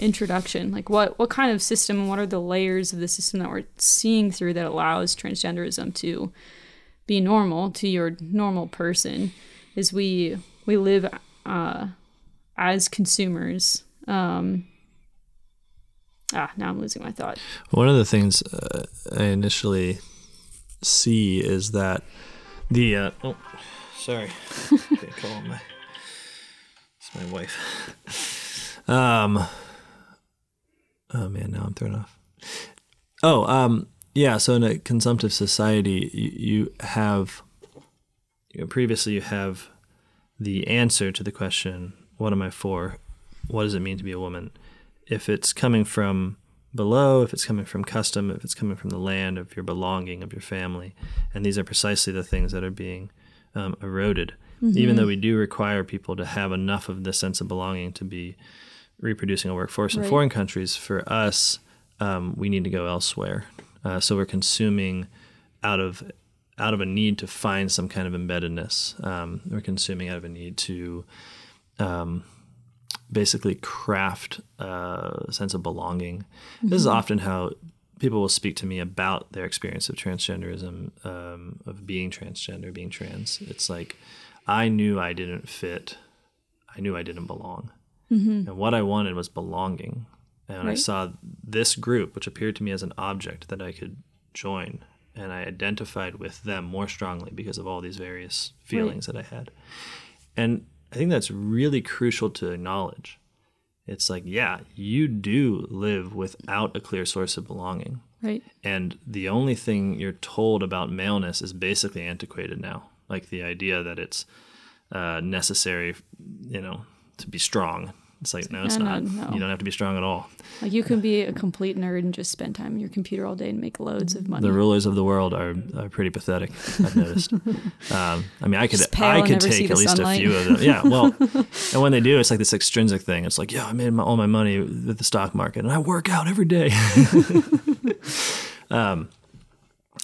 introduction, like what what kind of system and what are the layers of the system that we're seeing through that allows transgenderism to be normal to your normal person, is we we live uh, as consumers. Um, ah, now I'm losing my thought. One of the things uh, I initially see is that the uh, oh, sorry, <laughs> call my it's my wife. Um, oh man, now I'm thrown off. Oh, um, yeah. So in a consumptive society, you, you have you know, previously you have the answer to the question, "What am I for? What does it mean to be a woman?" If it's coming from below, if it's coming from custom, if it's coming from the land, of your belonging, of your family, and these are precisely the things that are being um, eroded. Even though we do require people to have enough of this sense of belonging to be reproducing a workforce in foreign countries, for us, um, we need to go elsewhere. Uh, so we're consuming out of out of a need to find some kind of embeddedness. Um, we're consuming out of a need to um, basically craft a sense of belonging. This is often how people will speak to me about their experience of transgenderism, um, of being transgender, being trans. It's like I knew I didn't fit. I knew I didn't belong. And what I wanted was belonging. And when I saw this group, which appeared to me as an object that I could join, and I identified with them more strongly because of all these various feelings that I had. And I think that's really crucial to acknowledge. It's like, yeah, you do live without a clear source of belonging. Right. And the only thing you're told about maleness is basically antiquated now. Like the idea that it's uh, necessary, you know, to be strong. It's like, no, it's No, not. no, no. You don't have to be strong at all. Like you can be a complete nerd and just spend time on your computer all day and make loads of money. The rulers of the world are, are pretty pathetic. I've noticed. <laughs> um, I mean, I could I could take at least sunlight. a few of them. Yeah, well, <laughs> and when they do, it's like this extrinsic thing. It's like, yeah, I made my, all my money with the stock market, and I work out every day. <laughs> um,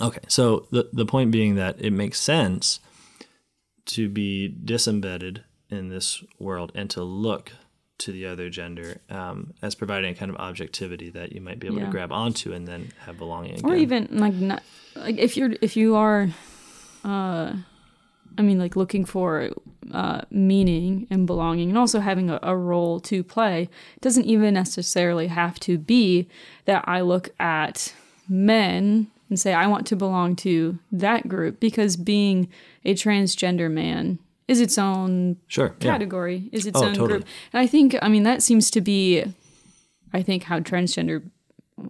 okay, so the the point being that it makes sense to be disembedded in this world and to look to the other gender um, as providing a kind of objectivity that you might be able Yeah. to grab onto and then have belonging again. or even like not like if you're if you are uh i mean like looking for uh, meaning and belonging and also having a, a role to play it doesn't even necessarily have to be that I look at men and say, I want to belong to that group because being a transgender man is its own Sure. Yeah. category, is its Oh, own totally. group. And I think, I mean, that seems to be, I think, how transgender,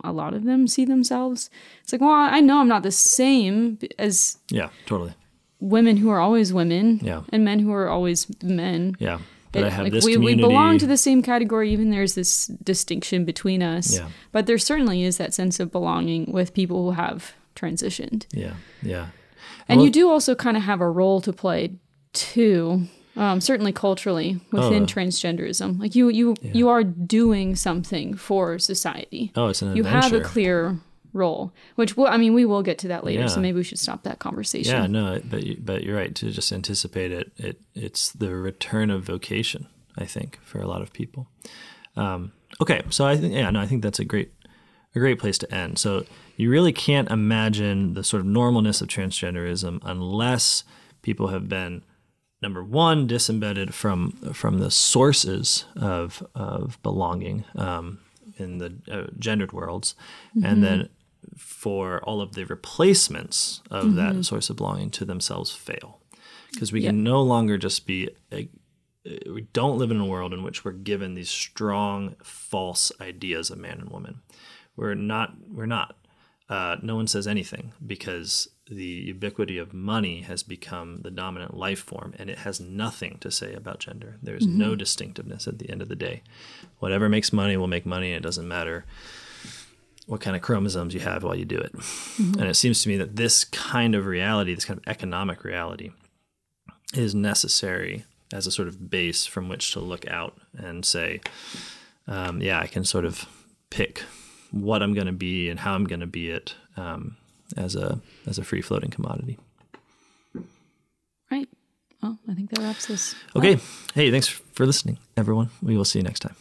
a lot of them see themselves. It's like, well, I know I'm not the same as Yeah. Totally. women who are always women Yeah. and men who are always men. Yeah. But It- I have like this we, community. we belong to the same category, even there's this distinction between us. Yeah. But there certainly is that sense of belonging with people who have transitioned. Yeah. Yeah. And Well- you do also kind of have a role to play too. Um, certainly culturally within Oh. transgenderism, like you, you, you are doing something for society. Oh, it's an you have a clear role, which will, I mean, we will get to that later. So maybe we should stop that conversation. Yeah, no, but you, but you're right to just anticipate it. It it's the return of vocation, I think, for a lot of people. Um, okay, so I think yeah, no, I think that's a great a great place to end. So you really can't imagine the sort of normalness of transgenderism unless people have been number one disembedded from from the sources of of belonging um, in the uh, gendered worlds, and then for all of the replacements of that source of belonging to themselves fail, because we can no longer just be a, we don't live in a world in which we're given these strong false ideas of man and woman. We're not. We're not. Uh, no one says anything because the ubiquity of money has become the dominant life form and it has nothing to say about gender. There's no distinctiveness at the end of the day. Whatever makes money will make money, and it doesn't matter what kind of chromosomes you have while you do it. And it seems to me that this kind of reality, this kind of economic reality, is necessary as a sort of base from which to look out and say, um, yeah, I can sort of pick what I'm going to be and how I'm going to be it um, as a as a free floating commodity. Right. Well, I think that wraps this. Okay, hey, thanks for listening, everyone. We will see you next time.